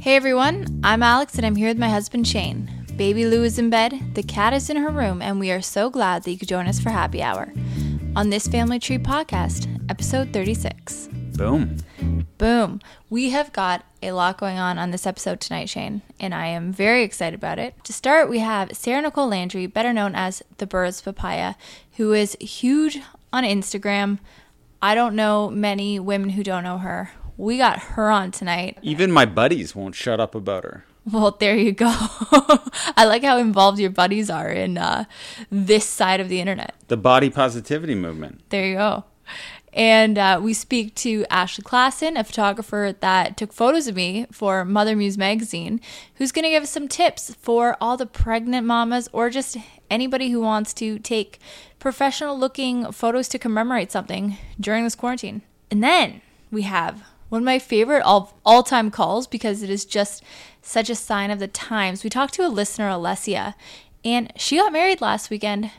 Hey everyone, I'm Alex and I'm here with my husband Shane. Baby Lou is in bed, the cat is in her room, and we are so glad that you could join us for happy hour on this Family Tree podcast, episode 36. Boom. Boom. We have got a lot going on on this episode tonight, Shane, and I am very excited about it. To start, we have Sarah Nicole Landry, better known as the Birds Papaya, who is huge on Instagram. I don't know many women who don't know her. We got her on tonight. Even my buddies won't shut up about her. Well, there you go. I like how involved your buddies are in uh, this side of the internet. The body positivity movement. There you go. And uh, we speak to Ashley Klassen, a photographer that took photos of me for Mother Muse magazine, who's going to give us some tips for all the pregnant mamas or just anybody who wants to take professional looking photos to commemorate something during this quarantine. And then we have one of my favorite all all time calls because it is just such a sign of the times. We talked to a listener, Alessia, and she got married last weekend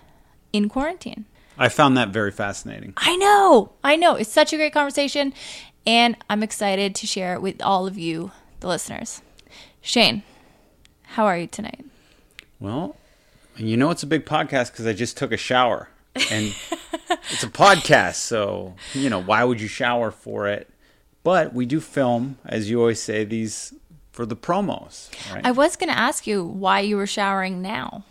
in quarantine. I found that very fascinating. I know, I know. It's such a great conversation, and I'm excited to share it with all of you, the listeners. Shane, how are you tonight? Well, you know it's a big podcast because I just took a shower. And it's a podcast, so, you know, why would you shower for it? But we do film, as you always say, these for the promos. Right? I was going to ask you why you were showering now.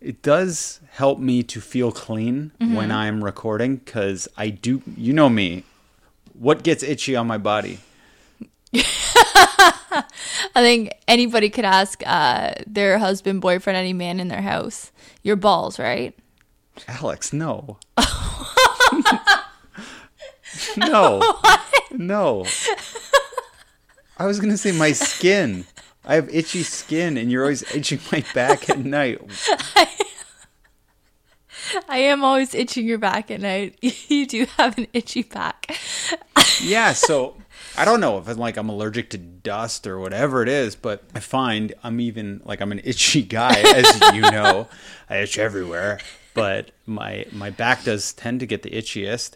it does help me to feel clean when I'm recording because I do, you know me, what gets itchy on my body? I think anybody could ask uh, their husband, boyfriend, any man in their house. Your balls, right? Alex, no. no. No. I was going to say my skin. I have itchy skin and you're always itching my back at night. I am always itching your back at night. You do have an itchy back. Yeah, so I don't know if I'm like I'm allergic to dust or whatever it is, but I find I'm even like I'm an itchy guy, as you know. I itch everywhere, but my my back does tend to get the itchiest,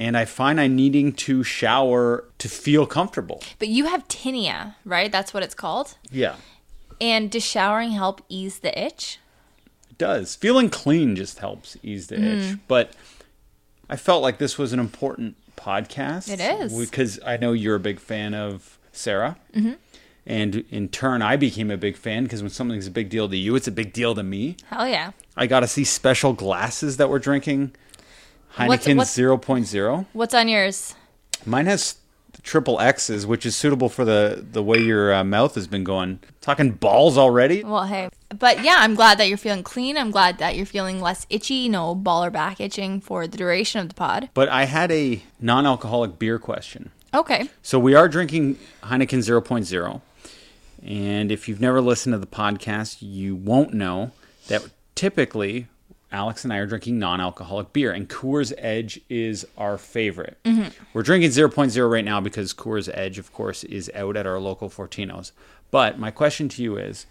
and I find I'm needing to shower to feel comfortable. But you have tinea, right? That's what it's called. Yeah, And does showering help ease the itch? it does. Feeling clean just helps ease the itch, mm. but I felt like this was an important podcast. It is. because I know you're a big fan of Sarah. Mm-hmm. And in turn, I became a big fan because when something's a big deal to you, it's a big deal to me. Hell yeah. I got to see special glasses that we're drinking. What's- Heineken what's- 0.0. What's on yours? Mine has triple X's, which is suitable for the, the way your uh, mouth has been going. Talking balls already. Well, hey. But yeah, I'm glad that you're feeling clean. I'm glad that you're feeling less itchy, no ball or back itching for the duration of the pod. But I had a non alcoholic beer question. Okay. So we are drinking Heineken 0.0. And if you've never listened to the podcast, you won't know that typically Alex and I are drinking non alcoholic beer, and Coors Edge is our favorite. Mm-hmm. We're drinking 0.0 right now because Coors Edge, of course, is out at our local Fortinos. But my question to you is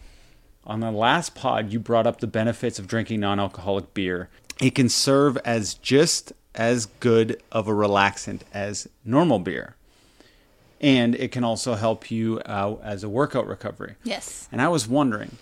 on the last pod, you brought up the benefits of drinking non alcoholic beer. It can serve as just as good of a relaxant as normal beer and it can also help you out as a workout recovery. Yes. And I was wondering,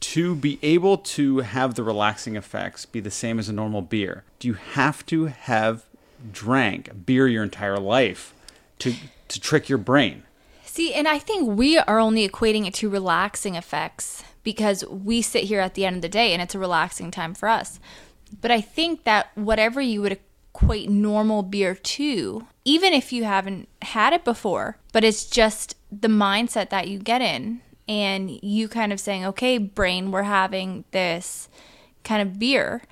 to be able to have the relaxing effects be the same as a normal beer, do you have to have drank beer your entire life to to trick your brain? See, and I think we are only equating it to relaxing effects because we sit here at the end of the day and it's a relaxing time for us. But I think that whatever you would equate normal beer to, even if you haven't had it before, but it's just the mindset that you get in and you kind of saying, okay, brain, we're having this kind of beer.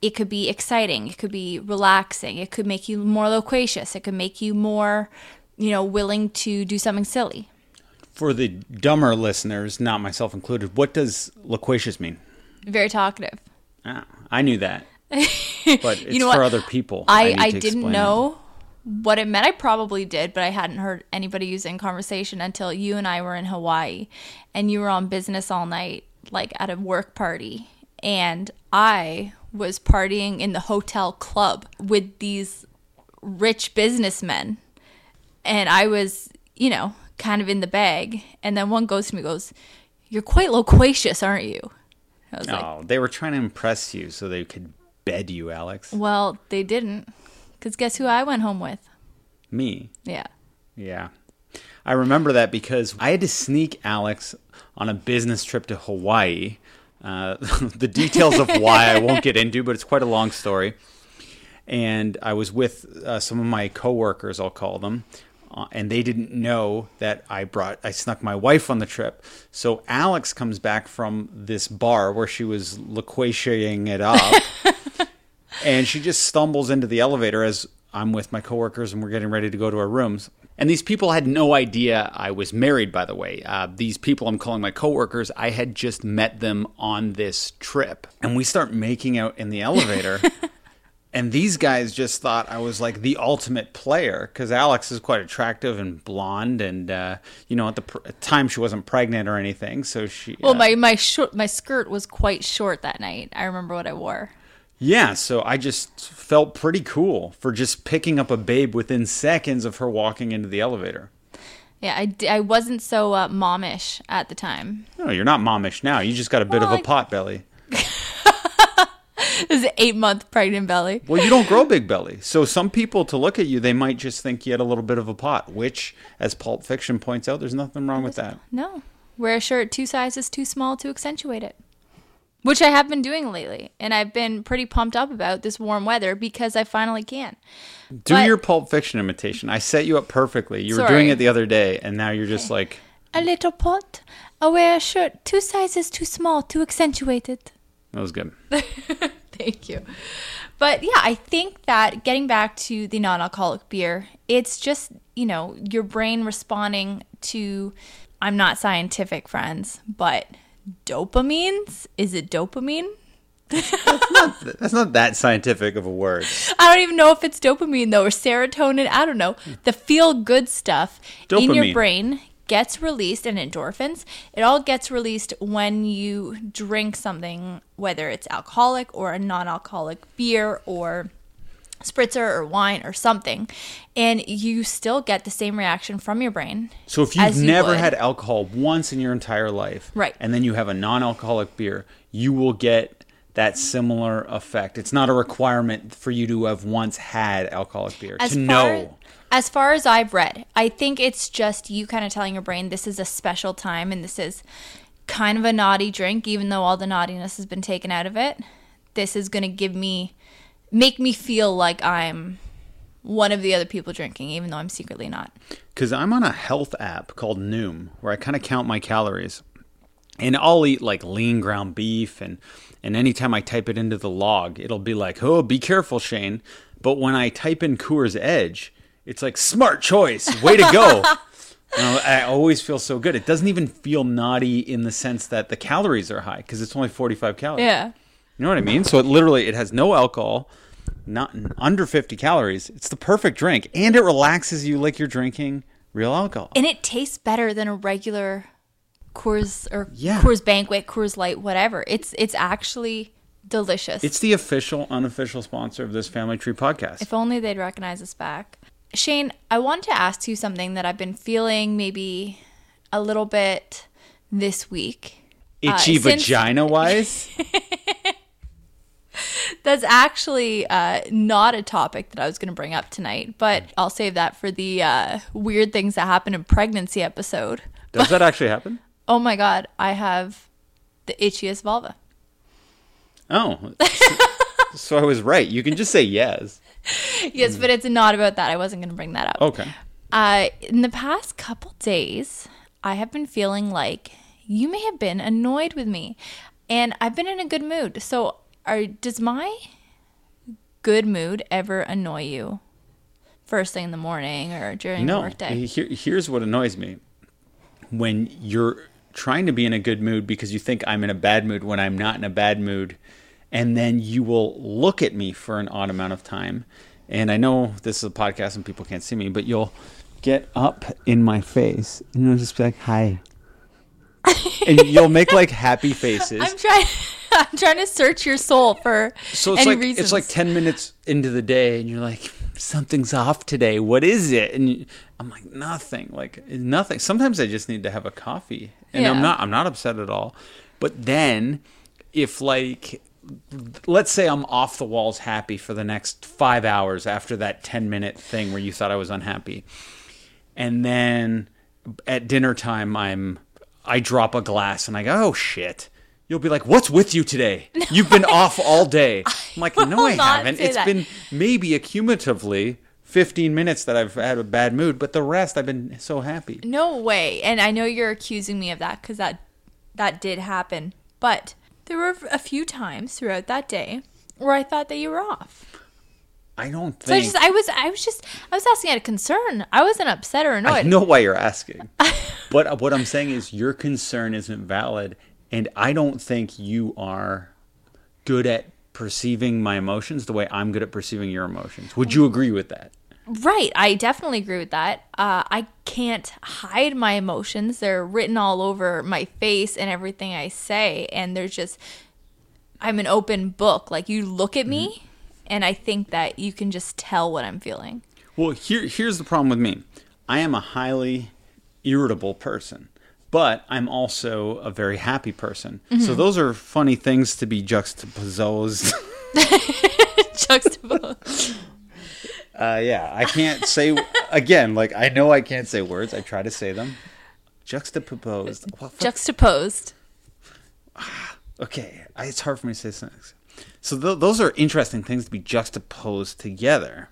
It could be exciting. It could be relaxing. It could make you more loquacious. It could make you more, you know, willing to do something silly. For the dumber listeners, not myself included, what does loquacious mean? Very talkative. Ah, I knew that, but it's know for what? other people. I, need I, didn't know what it meant. I probably did, but I hadn't heard anybody use it in conversation until you and I were in Hawaii and you were on business all night, like at a work party. And I was partying in the hotel club with these rich businessmen. And I was, you know, kind of in the bag. And then one goes to me, goes, "You're quite loquacious, aren't you?" I was like, Oh, they were trying to impress you so they could bed you, Alex. "Well, they didn't, because guess who I went home with?" Me. Yeah. Yeah. I remember that because I had to sneak Alex on a business trip to Hawaii. Uh, the details of why I won't get into, but it's quite a long story. And I was with uh, some of my coworkers, I'll call them, uh, and they didn't know that I brought, I snuck my wife on the trip. So Alex comes back from this bar where she was loquaciating it up, and she just stumbles into the elevator as I'm with my coworkers and we're getting ready to go to our rooms. And these people had no idea I was married, by the way. Uh, these people I'm calling my coworkers, I had just met them on this trip. And we start making out in the elevator. and these guys just thought I was like the ultimate player because Alex is quite attractive and blonde. And, uh, you know, at the pr- time she wasn't pregnant or anything. So she. Well, uh, my my short my skirt was quite short that night. I remember what I wore. Yeah, so I just felt pretty cool for just picking up a babe within seconds of her walking into the elevator. Yeah, I, I wasn't so uh, momish at the time. No, you're not momish now. You just got a bit Well, of a I- pot belly. This is an eight month pregnant belly. Well, you don't grow big belly. So some people to look at you, they might just think you had a little bit of a pot, which, as Pulp Fiction points out, there's nothing wrong with that. No, wear a shirt two sizes too small to accentuate it. Which I have been doing lately, and I've been pretty pumped up about this warm weather because I finally can. Do But- your Pulp Fiction imitation. I set you up perfectly. You were doing it the other day, and now you're just like, A little pot. I wear a shirt two sizes too small to accentuate it. that was good. Thank you. But yeah, I think that getting back to the non alcoholic beer, it's just, you know, your brain responding to, I'm not scientific, friends, but dopamines? Is it dopamine? That's not that scientific of a word. I don't even know if it's dopamine though, or serotonin. I don't know. The feel good stuff in your brain gets released and endorphins. It all gets released when you drink something, whether it's alcoholic or a non alcoholic beer or spritzer or wine or something. And you still get the same reaction from your brain. So if you've you never would. had alcohol once in your entire life, Right. and then you have a non-alcoholic beer, you will get that similar effect. It's not a requirement for you to have once had alcoholic beer as to far, know. As far as I've read, I think it's just you kind of telling your brain this is a special time and this is kind of a naughty drink, even though all the naughtiness has been taken out of it. This is going to give me, make me feel like I'm one of the other people drinking, even though I'm secretly not. Because I'm on a health app called Noom, where I kind of count my calories, and I'll eat like lean ground beef, and and anytime I type it into the log, it'll be like, oh, be careful, Shane. But when I type in Coors Edge, it's like smart choice, way to go. I always feel so good. It doesn't even feel naughty in the sense that the calories are high because it's only 45 calories. Yeah. You know what I mean? So it literally it has no alcohol, not under 50 calories. It's the perfect drink, and it relaxes you like you're drinking real alcohol. And it tastes better than a regular Coors or Yeah. Coors Banquet, Coors Light, whatever. It's it's actually delicious. It's the official, unofficial sponsor of this Family Tree podcast. If only they'd recognize us back. Shane, I wanted to ask you something that I've been feeling maybe a little bit this week. Itchy uh, since- vagina wise? That's actually uh, not a topic that I was going to bring up tonight, but I'll save that for the uh, weird things that happen in pregnancy episode. Does that actually happen? Oh my God, I have the itchiest vulva. Oh. so I was right. You can just say yes. Yes, but it's not about that. I wasn't going to bring that up. Okay. Uh, in the past couple days, I have been feeling like you may have been annoyed with me, and I've been in a good mood. So, are does my good mood ever annoy you? First thing in the morning or during the No. workday? Here, here's what annoys me. When you're trying to be in a good mood because you think I'm in a bad mood when I'm not in a bad mood, and then you will look at me for an odd amount of time. And I know this is a podcast and people can't see me, but you'll get up in my face and you'll just be like, hi. and you'll make like happy faces. I'm trying. I'm trying to search your soul for So it's any like reasons. it's like ten minutes into the day, and you're like, something's off today. What is it? And I'm like, nothing. Like nothing. Sometimes I just need to have a coffee, and I'm not. I'm not upset at all. But then, if like, let's say I'm off the walls happy for the next five hours after that ten minute thing where you thought I was unhappy, and then at dinner time I'm I drop a glass and I go, oh shit. You'll be like, "What's with you today? You've been off all day." I'm like, "No, I haven't. It's that. been maybe accumulatively 15 minutes that I've had a bad mood, but the rest I've been so happy." No way. And I know you're accusing me of that because that that did happen. But there were a few times throughout that day where I thought that you were off. I don't So I just I was I was just I was asking out of concern. I wasn't upset or annoyed. I know why you're asking. but what I'm saying is your concern isn't valid and I don't think you are good at perceiving my emotions the way I'm good at perceiving your emotions. Would you agree with that? Right. I definitely agree with that. Uh, I can't hide my emotions. They're written all over my face and everything I say. And there's just, I'm an open book. Like you look at me, and I think that you can just tell what I'm feeling. Well, here here's the problem with me. I am a highly irritable person, but I'm also a very happy person. So those are funny things to be juxtaposed. Juxtaposed. Uh, yeah, I can't say again. Like I know I can't say words. I try to say them. Juxtaposed. Juxtaposed. okay, I, it's hard for me to say things. So th- those are interesting things to be juxtaposed together.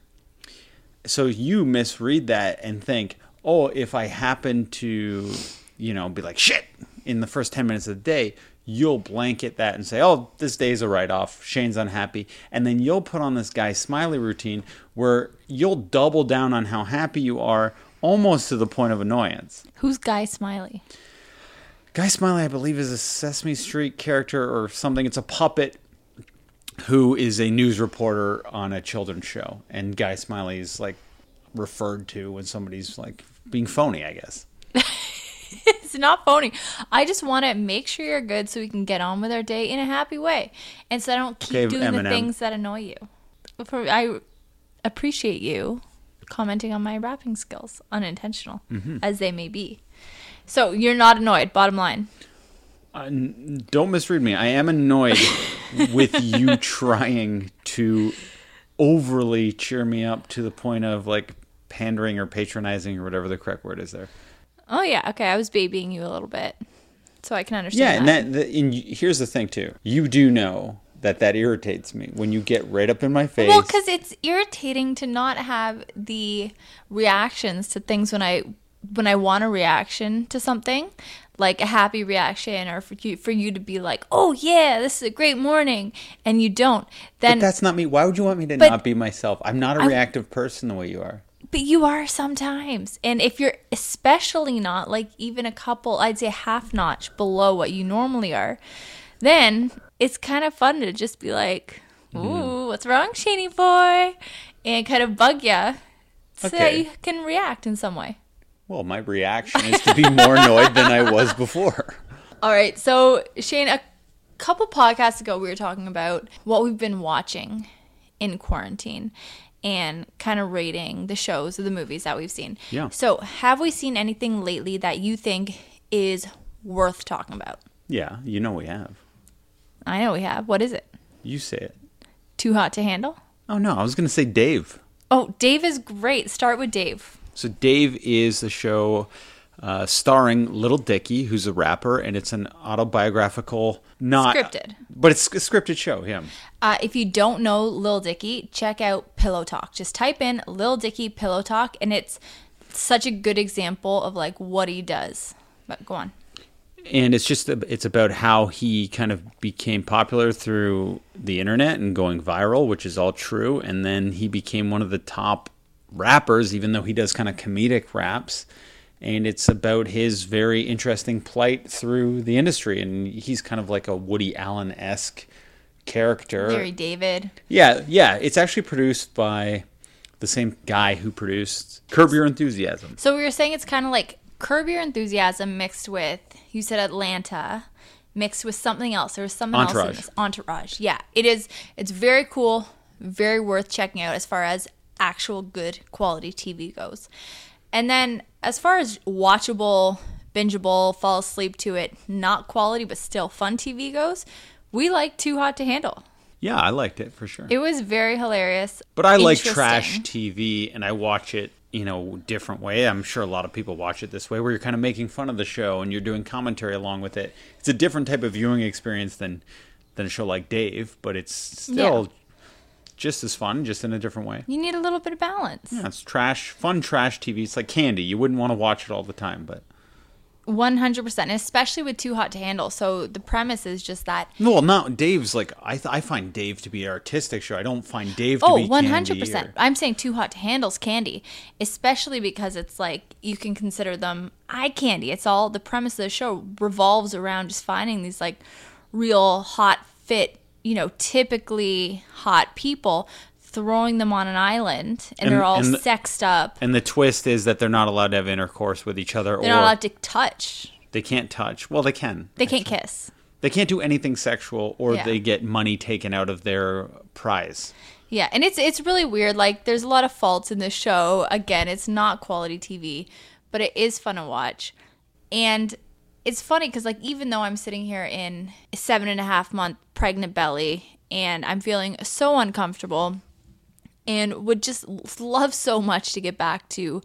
So you misread that and think, oh, if I happen to, you know, be like shit in the first ten minutes of the day, you'll blanket that and say, oh, this day's a write off. Shane's unhappy, and then you'll put on this guy's smiley routine where you'll double down on how happy you are, almost to the point of annoyance. Who's Guy Smiley? Guy Smiley, I believe, is a Sesame Street character or something. It's a puppet who is a news reporter on a children's show, and Guy Smiley is like referred to when somebody's like being phony, I guess. It's not phony. I just want to make sure you're good so we can get on with our day in a happy way. And so I don't keep Okay, doing the things that annoy you. I appreciate you commenting on my rapping skills, unintentional Mm-hmm. as they may be. So you're not annoyed, bottom line. Uh, don't misread me. I am annoyed with you trying to overly cheer me up to the point of like pandering or patronizing or whatever the correct word is there. Oh, yeah. Okay. I was babying you a little bit. So I can understand. Yeah, and that. the, and here's the thing too. You do know that that irritates me when you get right up in my face. Well, because it's irritating to not have the reactions to things when I when I want a reaction to something, like a happy reaction, or for you for you to be like, "Oh yeah, this is a great morning," and you don't. Then, But that's not me. Why would you want me to not be myself? I'm not a I- reactive person the way you are. But you are sometimes, and if you're especially not like even a couple, I'd say half notch below what you normally are, then it's kind of fun to just be like, Mm-hmm. "Ooh, what's wrong, Shani boy?" and kind of bug you so that you can react in some way. Well, my reaction is to be more annoyed than I was before. All right, so Shane, a couple podcasts ago, we were talking about what we've been watching in quarantine and kind of rating the shows or the movies that we've seen. Yeah. So, have we seen anything lately that you think is worth talking about? Yeah, you know we have. I know we have. What is it? You say it. Too hot to handle? Oh no, I was going to say Dave. Oh, Dave is great. Start with Dave. So Dave is the show uh, starring Little Dicky, who's a rapper, and it's an autobiographical, not Scripted. but it's a scripted show. Him. Uh, if you don't know Lil Dicky, check out Pillow Talk. Just type in Lil Dicky Pillow Talk, and it's such a good example of like what he does. But go on. and it's just it's about how he kind of became popular through the internet and going viral which is all true and then he became one of the top rappers even though he does kind of comedic raps and it's about his very interesting plight through the industry and he's kind of like a Woody Allen-esque character Larry David. yeah yeah it's actually produced by the same guy who produced Curb Your Enthusiasm So we were saying it's kind of like Curb Your Enthusiasm mixed with you said Atlanta, mixed with something else. There was something else in Entourage. this. Entourage. Yeah, it is. It's very cool. Very worth checking out as far as actual good quality TV goes. And then as far as watchable, bingeable, fall asleep to it, not quality but still fun TV goes, we like Too Hot to Handle. Yeah, I liked it for sure. It was very hilarious. But I like trash TV and I watch it, you know, different way. I'm sure a lot of people watch it this way where you're kind of making fun of the show and you're doing commentary along with it. It's a different type of viewing experience than than a show like Dave, but it's still just as fun, just in a different way. You need a little bit of balance. Yeah, it's trash, fun trash TV. It's like candy. You wouldn't want to watch it all the time, but 100%, especially with Too Hot to Handle. So the premise is just that well, not Dave's like I th- I find Dave to be an artistic show. I don't find Dave to Oh, be one candy hundred percent. or- I'm saying too hot to handle's candy, especially because it's like you can consider them eye candy. It's all the premise of the show revolves around just finding these like real hot fit, you know, typically hot people, throwing them on an island, and, And- they're all and the- sexed up. And the twist is that they're not allowed to have intercourse with each other, They're or not allowed to touch. they can't touch. Well, they can. They can't kiss. They can't do anything sexual, or Yeah. they get money taken out of their prize. Yeah, and it's it's really weird. Like there's a lot of faults in this show. Again, it's not quality TV, but it is fun to watch. And it's funny because like even though I'm sitting here in a seven and a half month pregnant belly and I'm feeling so uncomfortable and would just love so much to get back to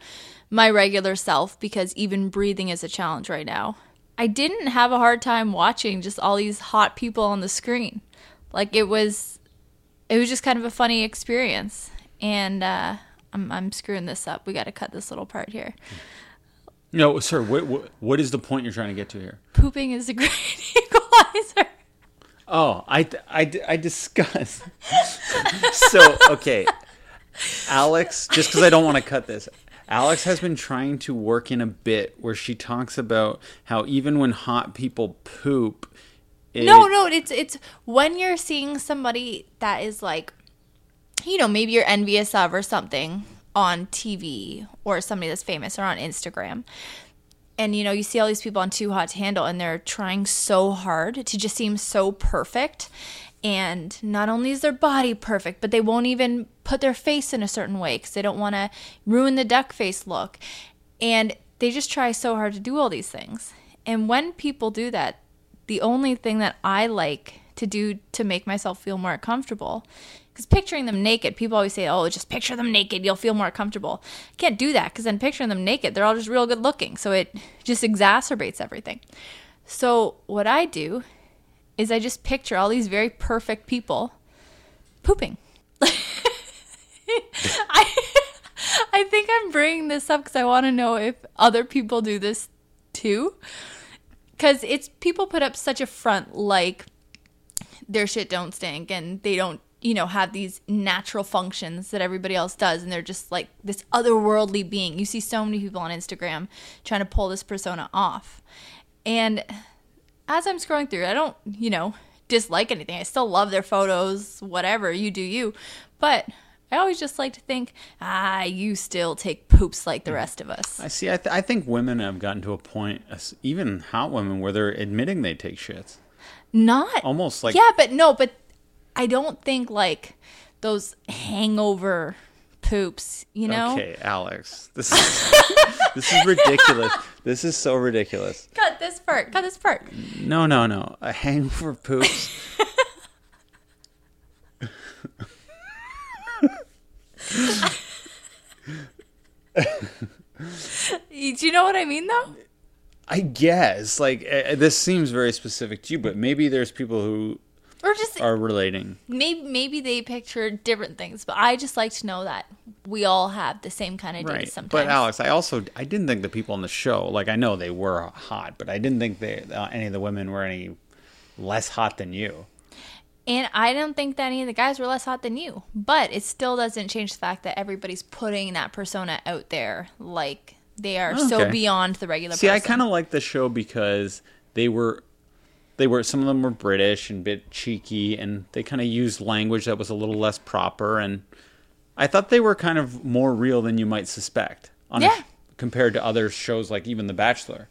my regular self because even breathing is a challenge right now. I didn't have a hard time watching just all these hot people on the screen. Like it was it was just kind of a funny experience. And uh I'm I'm screwing this up. We got to cut this little part here. No, sir. What, what what is the point you're trying to get to here? Pooping is a great equalizer. Oh, I I I discuss. so okay, Alex. Just because I don't want to cut this, Alex has been trying to work in a bit where she talks about how even when hot people poop, it, No, no, it's it's when you're seeing somebody that is like, you know, maybe you're envious of or something on TV or somebody that's famous or on Instagram. And you know, you see all these people on Too Hot to Handle and they're trying so hard to just seem so perfect. And not only is their body perfect, but they won't even put their face in a certain way because they don't want to ruin the duck face look. And they just try so hard to do all these things. And when people do that, the only thing that I like to do to make myself feel more comfortable. Because picturing them naked, people always say, oh, just picture them naked, you'll feel more comfortable. Can't do that because then picturing them naked, they're all just real good looking. So it just exacerbates everything. So what I do is I just picture all these very perfect people pooping. I, I think I'm bringing this up because I want to know if other people do this too because it's people put up such a front like their shit don't stink and they don't you know have these natural functions that everybody else does and they're just like this otherworldly being. You see so many people on instagram trying to pull this persona off. And as i'm scrolling through i don't you know dislike anything. I still love their photos whatever you do you. But i always just like to think ah you still take poops like the rest of us. I see. I, th- I think women have gotten to a point, even hot women, where they're admitting they take shits. Not Almost like yeah, but no, but I don't think like those hangover poops. You know, Okay, Alex. This is this is ridiculous. This is so ridiculous. cut this part. Cut this part. No, no, no. A hangover poops. Do you know what I mean though? I guess like uh, this seems very specific to you, but maybe there's people who Or just are relating. maybe maybe they picture different things, but I just like to know that we all have the same kind of days Right. sometimes. But Alex, I also I didn't think the people on the show, like I know they were hot, but I didn't think they uh, any of the women were any less hot than you. And I don't think that any of the guys were less hot than you. But it still doesn't change the fact that everybody's putting that persona out there like they are so beyond the regular See, person. I kind of like the show because they were they were some of them were British and a bit cheeky and they kind of used language that was a little less proper and I thought they were kind of more real than you might suspect on a- compared to other shows like even The Bachelor.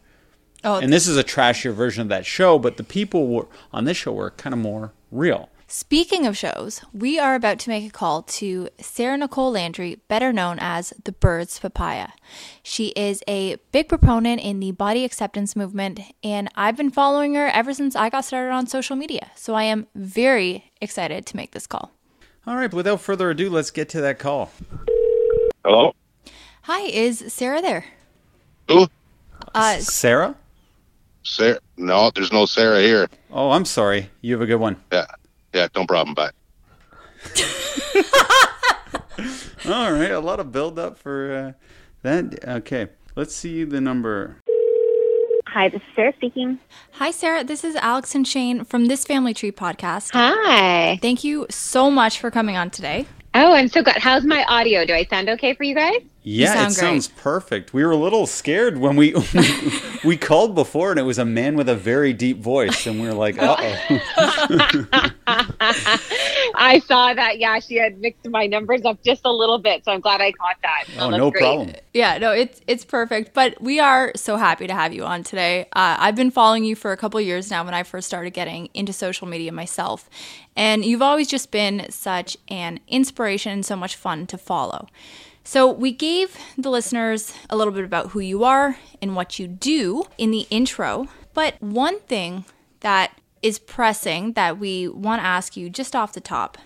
Oh, And this is a trashier version of that show, but the people were on this show were kind of more real. Speaking of shows, we are about to make a call to Sarah Nicole Landry, better known as the Birds Papaya. She is a big proponent in the body acceptance movement, and I've been following her ever since I got started on social media. So I am very excited to make this call. All right, without further ado, let's get to that call. Hello? Hi, is Sarah there? Who? Uh, Sarah? Sarah? No, there's no Sarah here. Oh, I'm sorry. You have a good one. Yeah. Yeah, no problem. Bye. All right, a lot of build up for uh, that. Okay, let's see the number. Hi, this is Sarah speaking. hi, Sarah. This is Alex and Shane from This Family Tree podcast. Hi. Thank you so much for coming on today. Oh, I'm so glad. How's my audio? Do I sound okay for you guys? Yeah, sound it sounds perfect. We were a little scared when we we called before, and it was a man with a very deep voice, and we were like, "Uh oh." I saw that. Yeah, she had mixed my numbers up just a little bit, so I'm glad I caught that. Oh, that's no great. problem. Yeah, no, it's it's perfect. But we are so happy to have you on today. Uh, I've been following you for a couple years now when I first started getting into social media myself, and you've always just been such an inspiration and so much fun to follow. So we gave the listeners a little bit about who you are and what you do in the intro. But one thing that is pressing that we want to ask you just off the top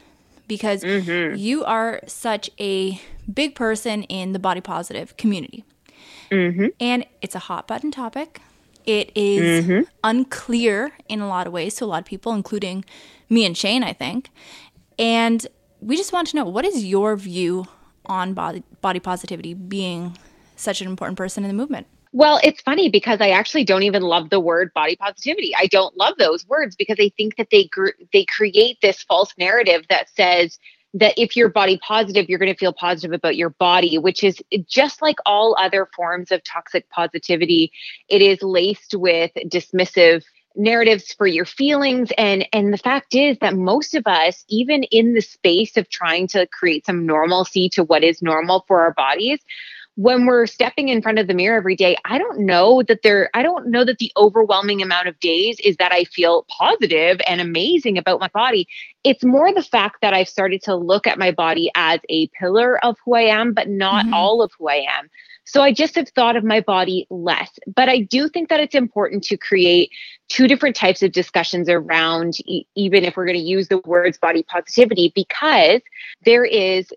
because mm-hmm. you are such a big person in the body positive community. Mm-hmm. And it's a hot button topic. It is mm-hmm. unclear in a lot of ways to a lot of people, including me and Shane, I think. And we just want to know what is your view on body, body positivity being such an important person in the movement? Well, it's funny because I actually don't even love the word body positivity. I don't love those words because I think that they gr- they create this false narrative that says that if you're body positive, you're going to feel positive about your body, which is just like all other forms of toxic positivity. It is laced with dismissive narratives for your feelings and and the fact is that most of us even in the space of trying to create some normalcy to what is normal for our bodies when we're stepping in front of the mirror every day i don't know that there i don't know that the overwhelming amount of days is that i feel positive and amazing about my body it's more the fact that i've started to look at my body as a pillar of who i am but not Mhm. all of who i am so i just have thought of my body less but i do think that it's important to create two different types of discussions around e- even if we're going to use the words body positivity because there is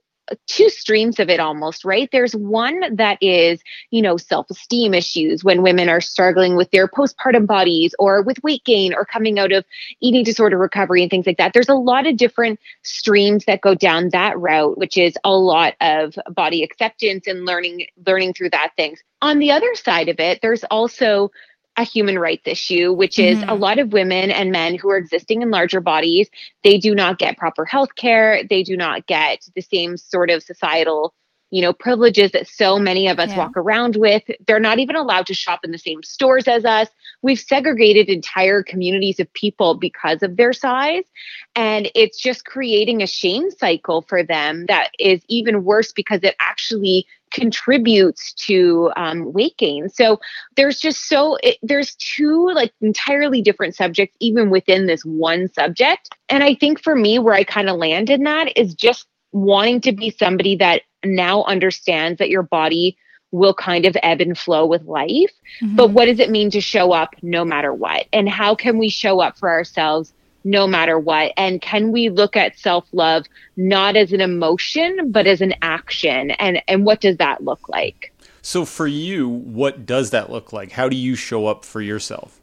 two streams of it almost right? There's one that is you know self-esteem issues when women are struggling with their postpartum bodies or with weight gain or coming out of eating disorder recovery and things like that. There's a lot of different streams that go down that route which is a lot of body acceptance and learning learning through that things. On the other side of it there's also a human rights issue, which is Mhm. a lot of women and men who are existing in larger bodies. They do not get proper health care. They do not get the same sort of societal, you know, privileges that so many of us Yeah. walk around with. They're not even allowed to shop in the same stores as us. We've segregated entire communities of people because of their size. And it's just creating a shame cycle for them that is even worse because it actually contributes to um, weight gain. So there's just so it, there's two like entirely different subjects even within this one subject. And I think for me, where I kind of land in that is just wanting to be somebody that now understands that your body will kind of ebb and flow with life. But what does it mean to show up no matter what? And how can we show up for ourselves no matter what? And can we look at self love not as an emotion, but as an action? And, and what does that look like? So for you, what does that look like? How do you show up for yourself?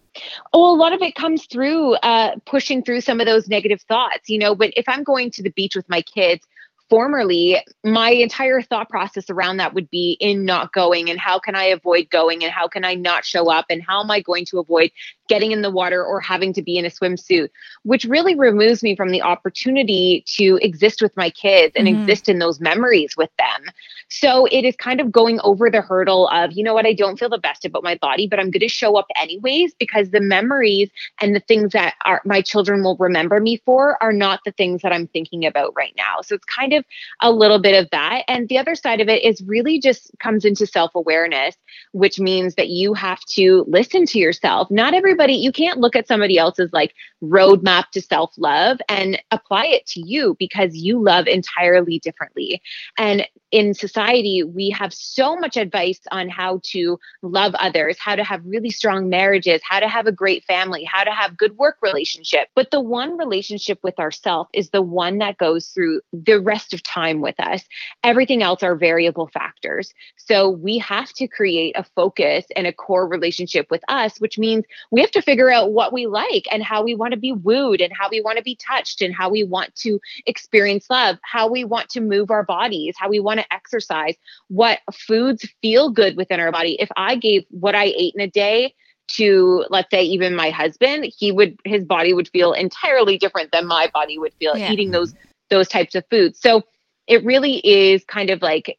Oh, a lot of it comes through uh, pushing through some of those negative thoughts, you know. But if I'm going to the beach with my kids, formerly, my entire thought process around that would be in not going and how can I avoid going and how can I not show up and how am I going to avoid getting in the water or having to be in a swimsuit, which really removes me from the opportunity to exist with my kids and Mhm. exist in those memories with them. So it is kind of going over the hurdle of, you know what, I don't feel the best about my body, but I'm going to show up anyways because the memories and the things that are my children will remember me for are not the things that I'm thinking about right now. So it's kind of of a little bit of that. And the other side of it is really just comes into self awareness, which means that you have to listen to yourself. Not everybody, you can't look at somebody else's like roadmap to self love and apply it to you because you love entirely differently. And in society, we have so much advice on how to love others, how to have really strong marriages, how to have a great family, how to have good work relationship. But the one relationship with ourself is the one that goes through the rest of time with us. Everything else are variable factors. So we have to create a focus and a core relationship with us, which means we have to figure out what we like and how we want to be wooed and how we want to be touched and how we want to experience love, how we want to move our bodies, how we want to exercise, what foods feel good within our body. If I gave what I ate in a day to let's say even my husband, he would his body would feel entirely different than my body would feel Yeah. eating those those types of foods. So it really is kind of like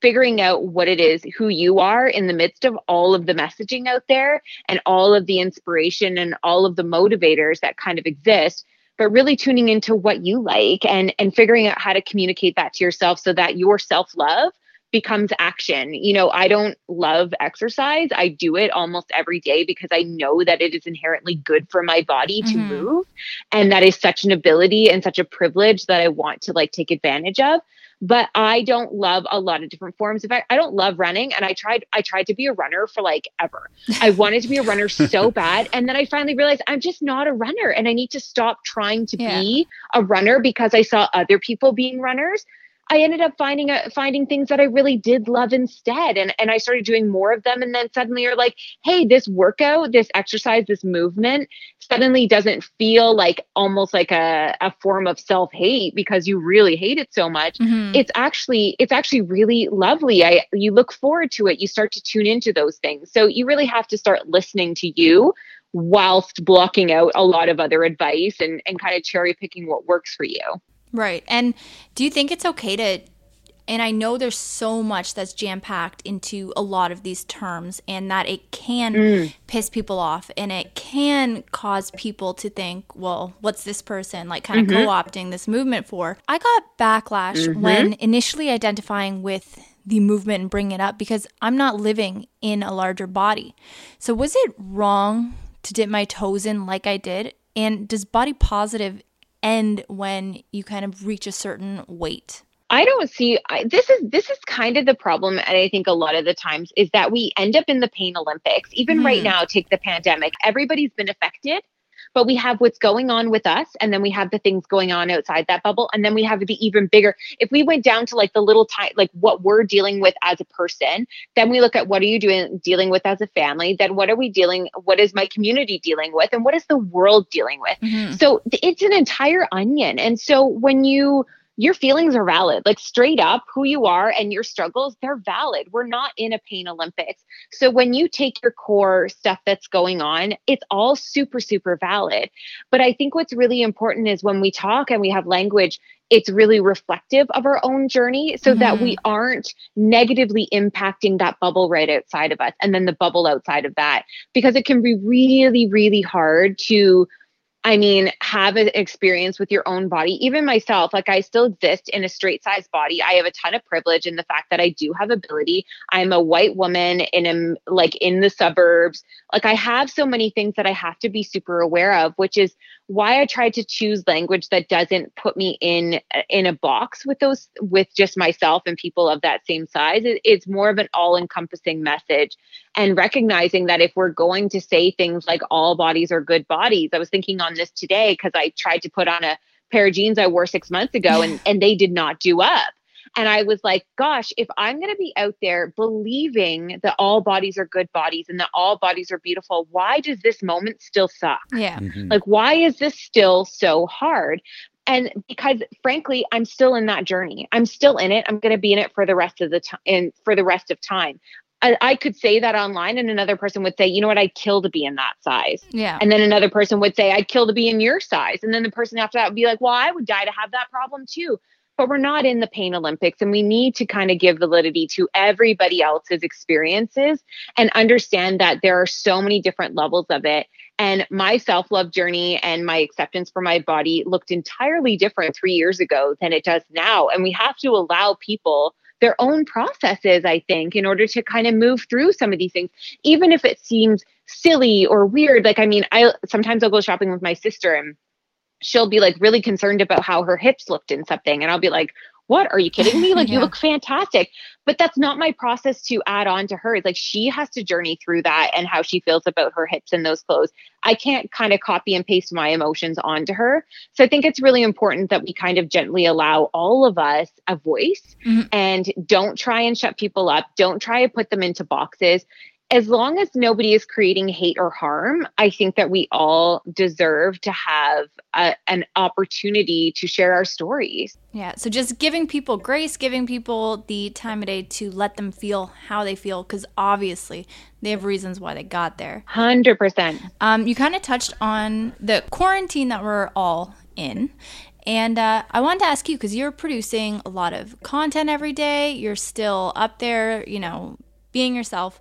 figuring out what it is who you are in the midst of all of the messaging out there and all of the inspiration and all of the motivators that kind of exist but really tuning into what you like and and figuring out how to communicate that to yourself so that your self-love becomes action. You know, I don't love exercise. I do it almost every day because I know that it is inherently good for my body to Mhm. move and that is such an ability and such a privilege that I want to like take advantage of. But I don't love a lot of different forms. In fact, I don't love running and I tried I tried to be a runner for like ever. I wanted to be a runner so bad and then I finally realized I'm just not a runner and I need to stop trying to Yeah. be a runner because I saw other people being runners. I ended up finding a, finding things that I really did love instead, and and I started doing more of them. And then suddenly you're like, hey, this workout, this exercise, this movement suddenly doesn't feel like almost like a, a form of self hate because you really hate it so much. Mhm. It's actually it's actually really lovely. I you look forward to it. You start to tune into those things. So you really have to start listening to you whilst blocking out a lot of other advice and and kind of cherry picking what works for you. Right. And do you think it's okay to and I know there's so much that's jam packed into a lot of these terms, and that it can mm. piss people off and it can cause people to think, well, what's this person like kind of mm-hmm. co opting this movement for? I got backlash mm-hmm. when initially identifying with the movement and bringing it up because I'm not living in a larger body. So, was it wrong to dip my toes in like I did? And does body positive end when you kind of reach a certain weight? I don't see I, this is this is kind of the problem and I think a lot of the times is that we end up in the pain Olympics. Even right Mhm. now take the pandemic. Everybody's been affected, but we have what's going on with us and then we have the things going on outside that bubble and then we have the even bigger if we went down to like the little time like what we're dealing with as a person, then we look at what are you doing dealing with as a family, then what are we dealing what is my community dealing with and what is the world dealing with? Mhm. So it's an entire onion. And so when you your feelings are valid, like straight up who you are and your struggles, they're valid. We're not in a pain Olympics. So when you take your core stuff that's going on, it's all super, super valid. But I think what's really important is when we talk and we have language, it's really reflective of our own journey so that we mm-hmm. aren't negatively impacting that bubble right outside of us and then the bubble outside of that because it can be really, really hard to I mean, have an experience with your own body. Even myself, like I still exist in a straight size body. I have a ton of privilege in the fact that I do have ability. I'm a white woman and I'm like in the suburbs. Like I have so many things that I have to be super aware of, which is why I try to choose language that doesn't put me in in a box with those with just myself and people of that same size. It, it's more of an all-encompassing message and recognizing that if we're going to say things like all bodies are good bodies, I was thinking on this today because I tried to put on a pair of jeans I wore six months ago and, and they did not do up. And I was like, gosh, if I'm going to be out there believing that all bodies are good bodies and that all bodies are beautiful, why does this moment still suck? Yeah. Mhm. Like, why is this still so hard? And because frankly, I'm still in that journey. I'm still in it. I'm going to be in it for the rest of the time and for the rest of time. I, I could say that online, and another person would say, you know what, I'd kill to be in that size. Yeah. And then another person would say, I'd kill to be in your size. And then the person after that would be like, well, I would die to have that problem too. But we're not in the pain Olympics, and we need to kind of give validity to everybody else's experiences and understand that there are so many different levels of it. And my self love journey and my acceptance for my body looked entirely different three years ago than it does now. And we have to allow people their own processes, I think, in order to kind of move through some of these things, even if it seems silly or weird. Like, I mean, I sometimes I'll go shopping with my sister and she'll be like really concerned about how her hips looked in something. And I'll be like, what? Are you kidding me? Like yeah. you look fantastic. But that's not my process to add on to hers. Like she has to journey through that and how she feels about her hips and those clothes. I can't kind of copy and paste my emotions onto her. So i think it's really important that we kind of gently allow all of us a voice mm-hmm. and don't try and shut people up. Don't try and put them into boxes as long as nobody is creating hate or harm, I think that we all deserve to have a, an opportunity to share our stories. Yeah. So just giving people grace, giving people the time of day to let them feel how they feel, because obviously they have reasons why they got there. 100%. Um, you kind of touched on the quarantine that we're all in. And uh, I wanted to ask you because you're producing a lot of content every day. You're still up there, you know, being yourself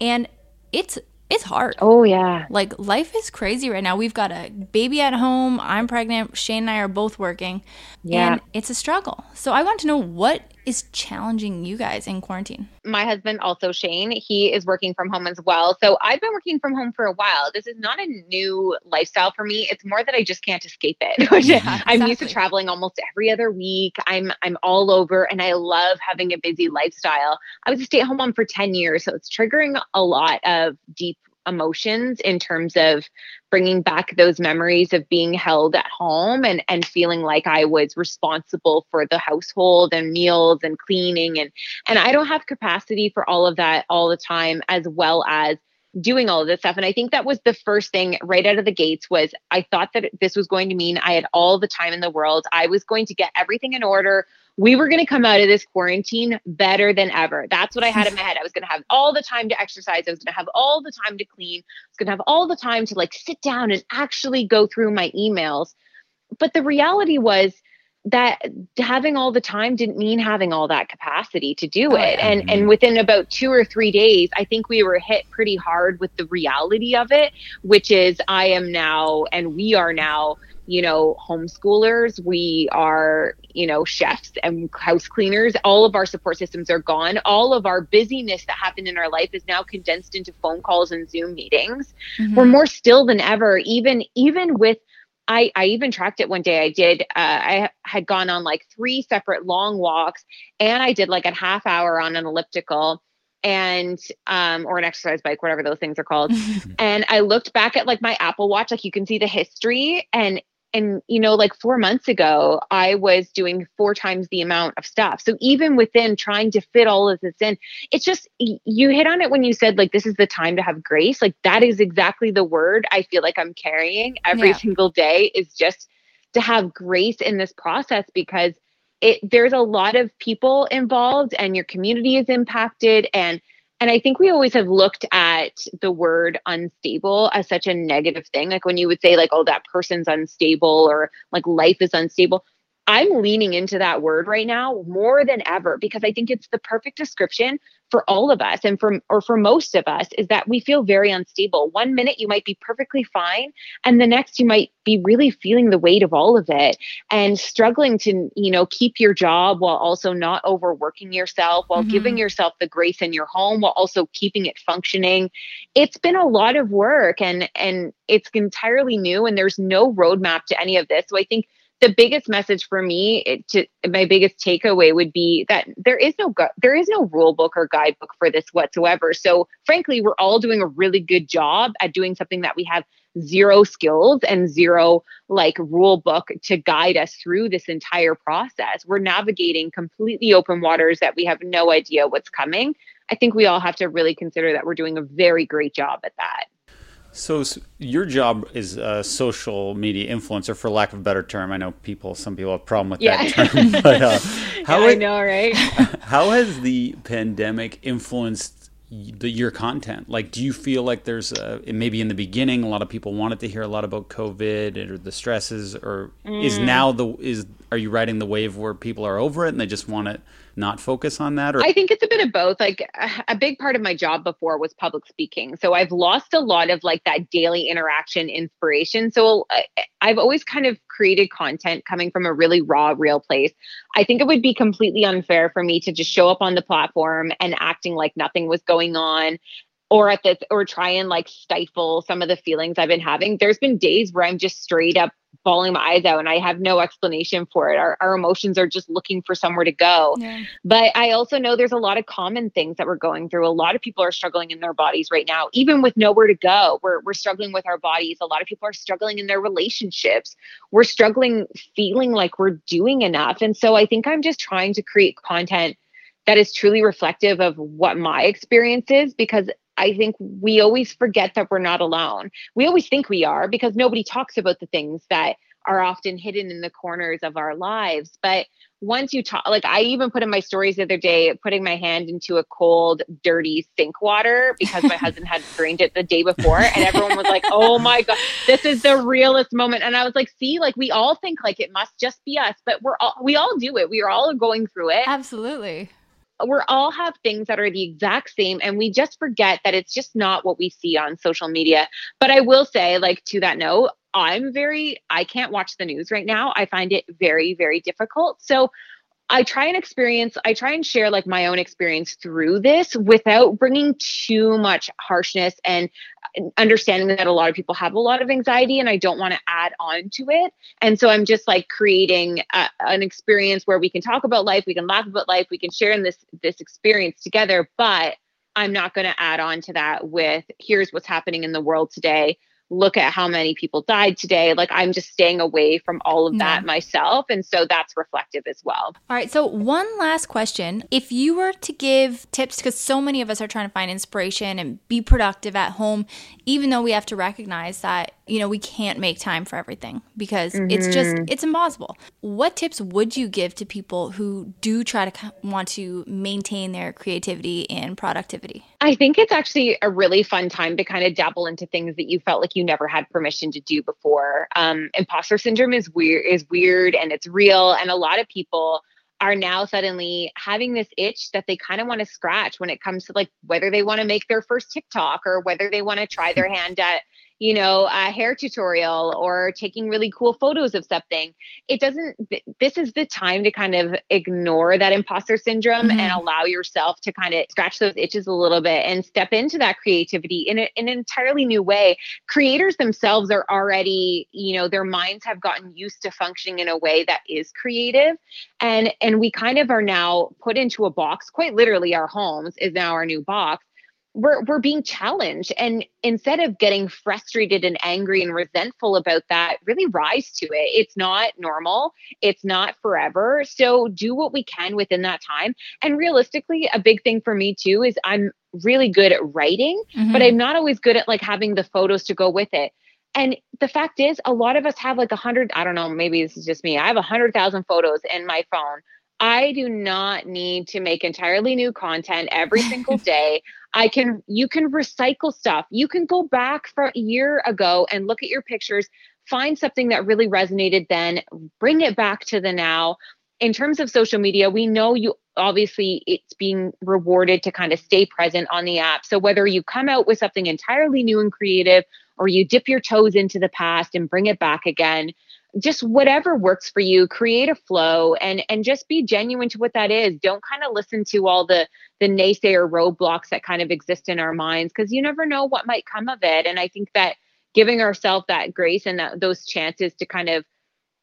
and it's it's hard. Oh yeah. Like life is crazy right now. We've got a baby at home. I'm pregnant. Shane and I are both working. Yeah. And it's a struggle. So I want to know what is challenging you guys in quarantine? My husband, also Shane, he is working from home as well. So I've been working from home for a while. This is not a new lifestyle for me. It's more that I just can't escape it. yeah, I'm used to traveling almost every other week. I'm I'm all over and I love having a busy lifestyle. I was a stay-at-home mom for 10 years, so it's triggering a lot of deep emotions in terms of bringing back those memories of being held at home and and feeling like I was responsible for the household and meals and cleaning and and I don't have capacity for all of that all the time as well as doing all of this stuff. And i think that was the first thing right out of the gates was i thought that this was going to mean i had all the time in the world. I was going to get everything in order we were going to come out of this quarantine better than ever. That's what I had in my head. I was going to have all the time to exercise. I was going to have all the time to clean. I was going to have all the time to like sit down and actually go through my emails. But the reality was that having all the time didn't mean having all that capacity to do oh, it. And and mm-hmm. within about 2 or 3 days, I think we were hit pretty hard with the reality of it, which is I am now and we are now you know, homeschoolers, we are, you know, chefs and house cleaners. All of our support systems are gone. All of our busyness that happened in our life is now condensed into phone calls and Zoom meetings. Mm-hmm. We're more still than ever, even even with I, I even tracked it one day. I did, uh, I had gone on like three separate long walks and I did like a half hour on an elliptical and um or an exercise bike whatever those things are called and i looked back at like my apple watch like you can see the history and and you know like 4 months ago I was doing four times the amount of stuff. So even within trying to fit all of this in, it's just you hit on it when you said like this is the time to have grace. Like that is exactly the word I feel like I'm carrying every yeah. single day is just to have grace in this process because it there's a lot of people involved and your community is impacted and and I think we always have looked at the word unstable as such a negative thing. Like when you would say, like, oh, that person's unstable or like life is unstable. I'm leaning into that word right now more than ever because I think it's the perfect description for all of us and for or for most of us is that we feel very unstable. One minute you might be perfectly fine and the next you might be really feeling the weight of all of it and struggling to, you know, keep your job while also not overworking yourself, while mm-hmm. giving yourself the grace in your home while also keeping it functioning. It's been a lot of work and and it's entirely new and there's no roadmap to any of this. So I think the biggest message for me to my biggest takeaway would be that there is no gu- there is no rule book or guidebook for this whatsoever. So frankly we're all doing a really good job at doing something that we have zero skills and zero like rule book to guide us through this entire process. We're navigating completely open waters that we have no idea what's coming. I think we all have to really consider that we're doing a very great job at that so your job is a social media influencer, for lack of a better term. I know people, some people have a problem with yeah. that term, but uh, how yeah, I know, right? how has the pandemic influenced the, your content? Like, do you feel like there's a, maybe in the beginning a lot of people wanted to hear a lot about COVID or the stresses, or mm. is now the is are you riding the wave where people are over it and they just want to not focus on that? Or I think it's a bit of both. Like a big part of my job before was public speaking. So I've lost a lot of like that daily interaction inspiration. So I've always kind of created content coming from a really raw, real place. I think it would be completely unfair for me to just show up on the platform and acting like nothing was going on or at this or try and like stifle some of the feelings I've been having. There's been days where I'm just straight up bawling my eyes out and I have no explanation for it. Our, our emotions are just looking for somewhere to go. Yeah. But I also know there's a lot of common things that we're going through. A lot of people are struggling in their bodies right now, even with nowhere to go. We're, we're struggling with our bodies. A lot of people are struggling in their relationships. We're struggling feeling like we're doing enough. And so I think I'm just trying to create content that is truly reflective of what my experience is because I think we always forget that we're not alone. We always think we are because nobody talks about the things that are often hidden in the corners of our lives. But once you talk, like I even put in my stories the other day, putting my hand into a cold, dirty sink water because my husband had drained it the day before. And everyone was like, oh my God, this is the realest moment. And I was like, see, like we all think like it must just be us, but we're all, we all do it. We are all going through it. Absolutely we're all have things that are the exact same and we just forget that it's just not what we see on social media. But i will say like to that note i'm very i can't watch the news right now. I find it very very difficult. So I try and experience, I try and share like my own experience through this without bringing too much harshness and understanding that a lot of people have a lot of anxiety and I don't want to add on to it. And so I'm just like creating a, an experience where we can talk about life, we can laugh about life, we can share in this this experience together, but I'm not going to add on to that with here's what's happening in the world today look at how many people died today. Like I'm just staying away from all of that yeah. myself. And so that's reflective as well. All right. So, one last question. If you were to give tips, because so many of us are trying to find inspiration and be productive at home, even though we have to recognize that you know, we can't make time for everything because mm-hmm. it's just, mm-hmm. it's impossible. What tips would you give to people who do try to want to maintain their creativity and productivity? I think it's actually a really fun time to kind of dabble into things that you felt like you never had permission to do before. Um, imposter syndrome is weird, is weird and it's real. And a lot of people, are now suddenly having this itch that they kind of want to scratch when it comes to like whether they want to make their first TikTok or whether they want to try their hand at you know, a hair tutorial or taking really cool photos of something. It doesn't, this is the time to kind of ignore that imposter syndrome mm-hmm. and allow yourself to kind of scratch those itches a little bit and step into that creativity in, a, in an entirely new way. Creators themselves are already, you know, their minds have gotten used to functioning in a way that is creative. And, and we kind of are now put into a box, quite literally, our homes is now our new box we're we're being challenged. And instead of getting frustrated and angry and resentful about that really rise to it. It's not normal. It's not forever. So do what we can within that time. And realistically a big thing for me too is i'm really good at writing mm-hmm. but i'm not always good at like having the photos to go with it. And the fact is a lot of us have like a hundred i don't know maybe this is just me. I have a hundred thousand photos in my phone. I do not need to make entirely new content every single day. I can you can recycle stuff. You can go back for a year ago and look at your pictures, find something that really resonated then, bring it back to the now. In terms of social media, we know you obviously it's being rewarded to kind of stay present on the app. So whether you come out with something entirely new and creative or you dip your toes into the past and bring it back again, just whatever works for you create a flow and and just be genuine to what that is. Don't kind of listen to all the the naysayer roadblocks that kind of exist in our minds because you never know what might come of it. And i think that giving ourselves that grace and that, those chances to kind of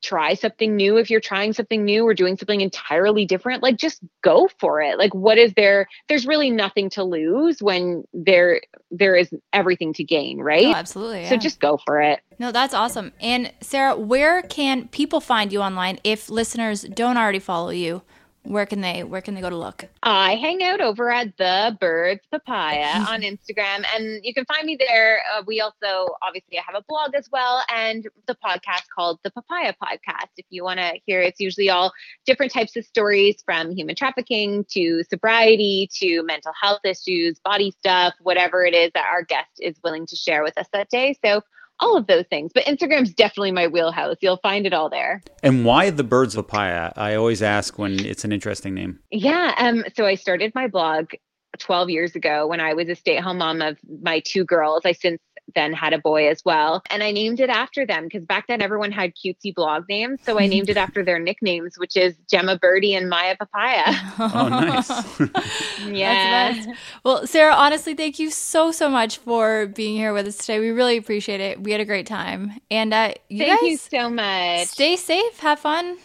try something new. If you're trying something new or doing something entirely different like just go for it. Like what is there? There's really nothing to lose when there there is everything to gain right? Oh, absolutely yeah. so just go for it. No that's awesome. And sarah where can people find you online if listeners don't already follow you where can they where can they go to look? I hang out over at the birds papaya on instagram and you can find me there. Uh, we also obviously i have a blog as well and the podcast called the papaya podcast. If you want to hear it's usually all different types of stories from human trafficking to sobriety to mental health issues body stuff whatever it is that our guest is willing to share with us that day. So all of those things. But Instagram's definitely my wheelhouse. You'll find it all there. And why the birds papaya? I always ask when it's an interesting name. Yeah. Um, so I started my blog 12 years ago when I was a stay at home mom of my two girls. I since then had a boy as well. And I named it after them because back then everyone had cutesy blog names. So I named it after their nicknames, which is Gemma Birdie and Maya Papaya. Oh, nice. yeah. That's. Well, Sarah, honestly, thank you so, so much for being here with us today. We really appreciate it. We had a great time. And uh, you Thank guys you so much. stay safe, have fun.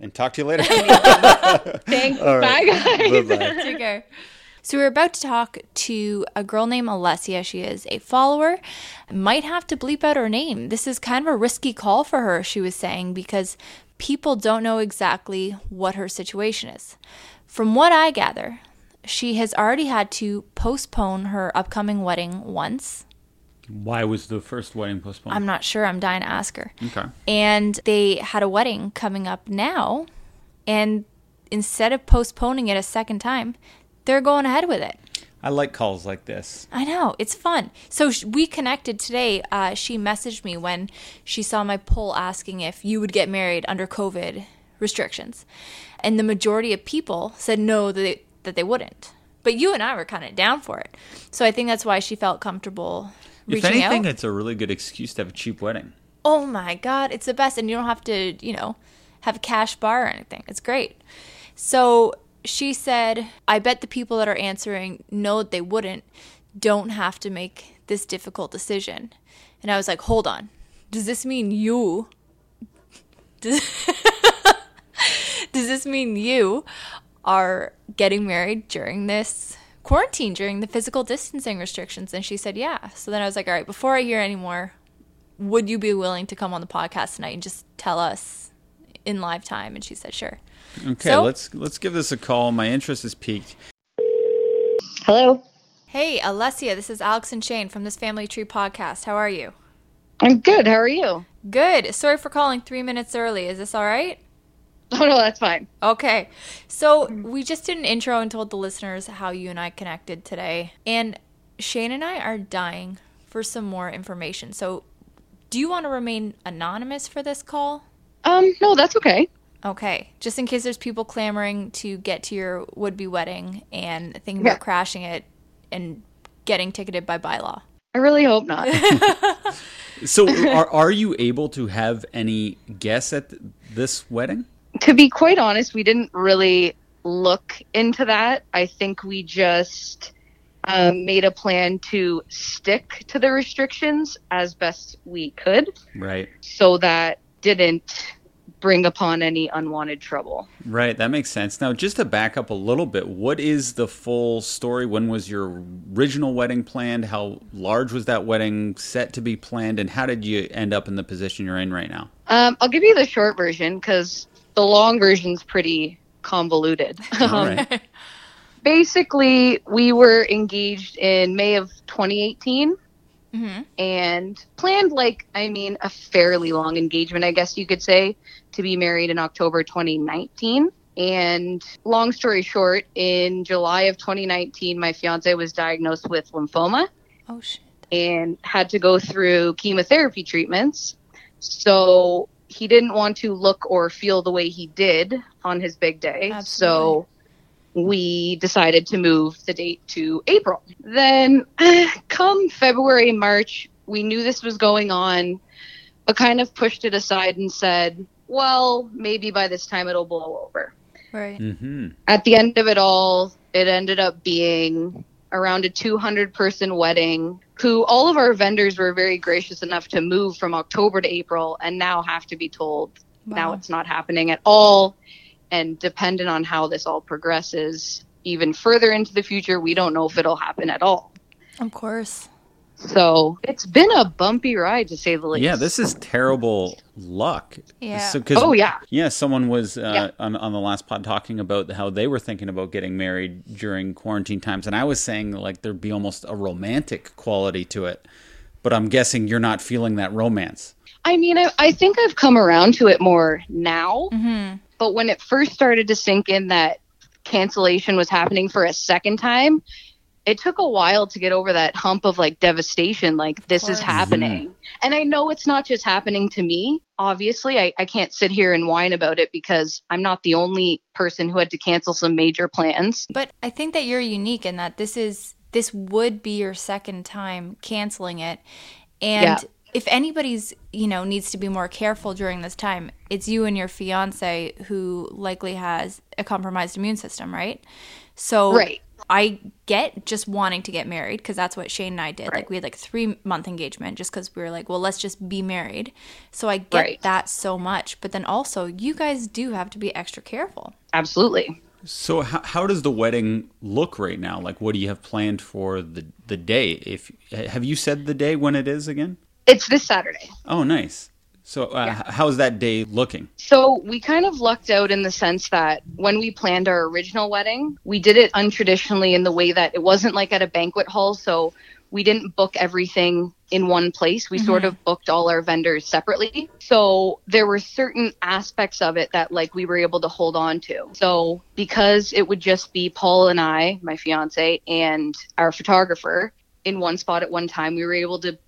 and talk to you later. Thanks. All right. Bye, guys. Bye-bye. Take care. So we're about to talk to a girl named Alessia. She is a follower. Might have to bleep out her name. This is kind of a risky call for her, she was saying, because people don't know exactly what her situation is. From what I gather, she has already had to postpone her upcoming wedding once. Why was the first wedding postponed? I'm not sure. I'm dying to ask her. okay. And they had a wedding coming up now. And instead of postponing it a second time, they're going ahead with it. I like calls like this. I know it's fun. So sh- we connected today. Uh, she messaged me when she saw my poll asking if you would get married under COVID restrictions, and the majority of people said no that they, that they wouldn't. But you and I were kind of down for it, so I think that's why she felt comfortable reaching out. If anything, out. it's a really good excuse to have a cheap wedding. Oh my god, it's the best, and you don't have to, you know, have a cash bar or anything. It's great. So she said, I bet the people that are answering no, they wouldn't, don't have to make this difficult decision. And I was like, hold on. Does this mean you? Does, does this mean you are getting married during this quarantine, during the physical distancing restrictions? And she said, yeah. So then I was like, all right, before I hear any more, would you be willing to come on the podcast tonight and just tell us in live time? And she said, sure. Okay, So- let's let's give this a call. My interest is piqued. Hello. Hey, Alessia, this is Alex and Shane from this Family Tree podcast. How are you? I'm good. How are you? Good. Sorry for calling three minutes early. Is this all right? Oh, no, that's fine. Okay. So we just did an intro and told the listeners how you and I connected today. And Shane and I are dying for some more information. So do you want to remain anonymous for this call? Um, no, that's okay. Okay. Just in case there's people clamoring to get to your would be wedding and thinking about crashing it and getting ticketed by bylaw. I really hope not. So, are are you able to have any guests at th- this wedding? to be quite honest, we didn't really look into that. I think we just um, made a plan to stick to the restrictions as best we could Right. so that didn't bring upon any unwanted trouble. Right, that makes sense. Now, just to back up a little bit, what is the full story? When was your original wedding planned? How large was that wedding set to be planned? And how did you end up in the position you're in right now? Um, I'll give you the short version because the long version's pretty convoluted. All right. basically we were engaged in may of 2018 Mhm. and planned like i mean a fairly long engagement i guess you could say to be married in october 2019 and long story short in july of 2019 my fiance was diagnosed with lymphoma Oh, shit. and had to go through chemotherapy treatments. So he didn't want to look or feel the way he did on his big day. So we decided to move the date to April. Then, come February, March, we knew this was going on, but kind of pushed it aside and said, well, maybe by this time it'll blow over Right. Mm-hmm. at the end of it all, it ended up being around a 200 person wedding. Who all of our vendors were very gracious enough to move from October to April and now have to be told now it's not happening at all. And dependent on how this all progresses even further into the future, we don't know if it'll happen at all. Of course. So it's been a bumpy ride to say the least. Yeah, this is terrible luck. Yeah. So, 'cause- Oh, yeah. Yeah, someone was uh, Yeah. on on the last pod talking about how they were thinking about getting married during quarantine times, and I was saying like there'd be almost a romantic quality to it. But I'm guessing you're not feeling that romance. I mean, I, I think I've come around to it more now. Mm-hmm. But when it first started to sink in that cancellation was happening for a second time, it took a while to get over that hump of like devastation like this is course. happening mm-hmm. and i know it's not just happening to me obviously I, I can't sit here and whine about it because i'm not the only person who had to cancel some major plans But I think that you're unique in that this is this would be your second time canceling it. And Yeah. If anybody's, you know, needs to be more careful during this time, it's you and your fiance who likely has a compromised immune system, right? So Right. I get just wanting to get married because that's what Shane and I did. Like we had like three month engagement just because we were like, well, let's just be married. So I get Right. that so much. But then also, you guys do have to be extra careful. absolutely So how, how does the wedding look right now? Like, what do you have planned for the the day? If have you said the day when it is again? It's this saturday Oh, nice. So uh, h- how's that day looking? So we kind of lucked out in the sense that when we planned our original wedding, we did it untraditionally in the way that it wasn't like at a banquet hall. So we didn't book everything in one place. We sort of booked all our vendors separately. So there were certain aspects of it that like we were able to hold on to. So because it would just be Paul and I, my fiance, and our photographer in one spot at one time, we were able to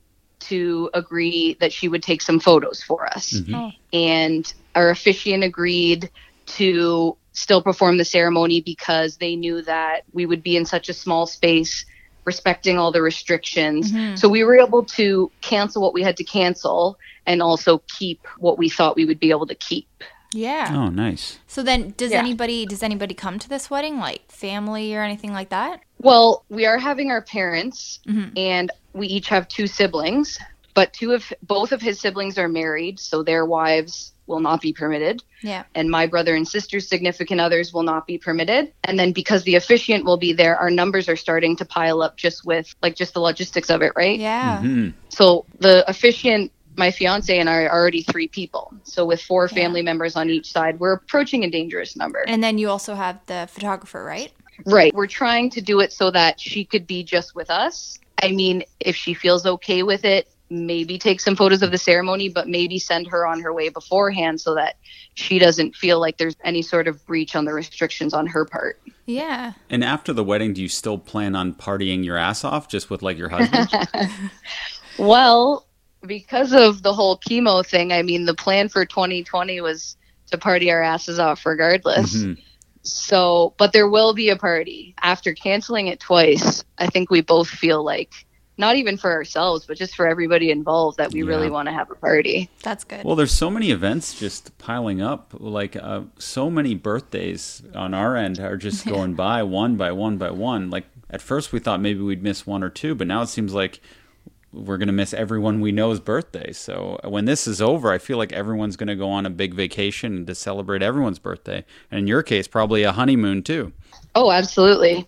to agree that she would take some photos for us. Mm-hmm. Oh. and our officiant agreed to still perform the ceremony because they knew that we would be in such a small space respecting all the restrictions. Mm-hmm. So we were able to cancel what we had to cancel and also keep what we thought we would be able to keep Yeah. Oh, nice. So then, does Yeah. anybody does anybody come to this wedding, like family or anything like that? well we are having our parents Mhm. and we each have two siblings but two of both of his siblings are married so their wives will not be permitted Yeah. and my brother and sister's significant others will not be permitted. And then because the officiant will be there, our numbers are starting to pile up just with like just the logistics of it, right? Yeah. Hmm. So the officiant, my fiance and I are already three people. So with four family members on each side, we're approaching a dangerous number. And then you also have the photographer, right? Right. We're trying to do it so that she could be just with us. I mean, if she feels okay with it, maybe take some photos of the ceremony, but maybe send her on her way beforehand so that she doesn't feel like there's any sort of breach on the restrictions on her part. Yeah. And after the wedding, do you still plan on partying your ass off just with like your husband? Well, because of the whole chemo thing, I mean, the plan for 2020 was to party our asses off regardless. Mhm. So, but there will be a party. After canceling it twice, I think we both feel like, not even for ourselves, but just for everybody involved, that we really want to have a party. That's good. Well, there's so many events just piling up. Like uh, so many birthdays on our end are just going by one by one by one. Like at first we thought maybe we'd miss one or two, but now it seems like we're going to miss everyone we know's birthday. So when this is over, I feel like everyone's going to go on a big vacation to celebrate everyone's birthday. And in your case, probably a honeymoon too. Oh, absolutely.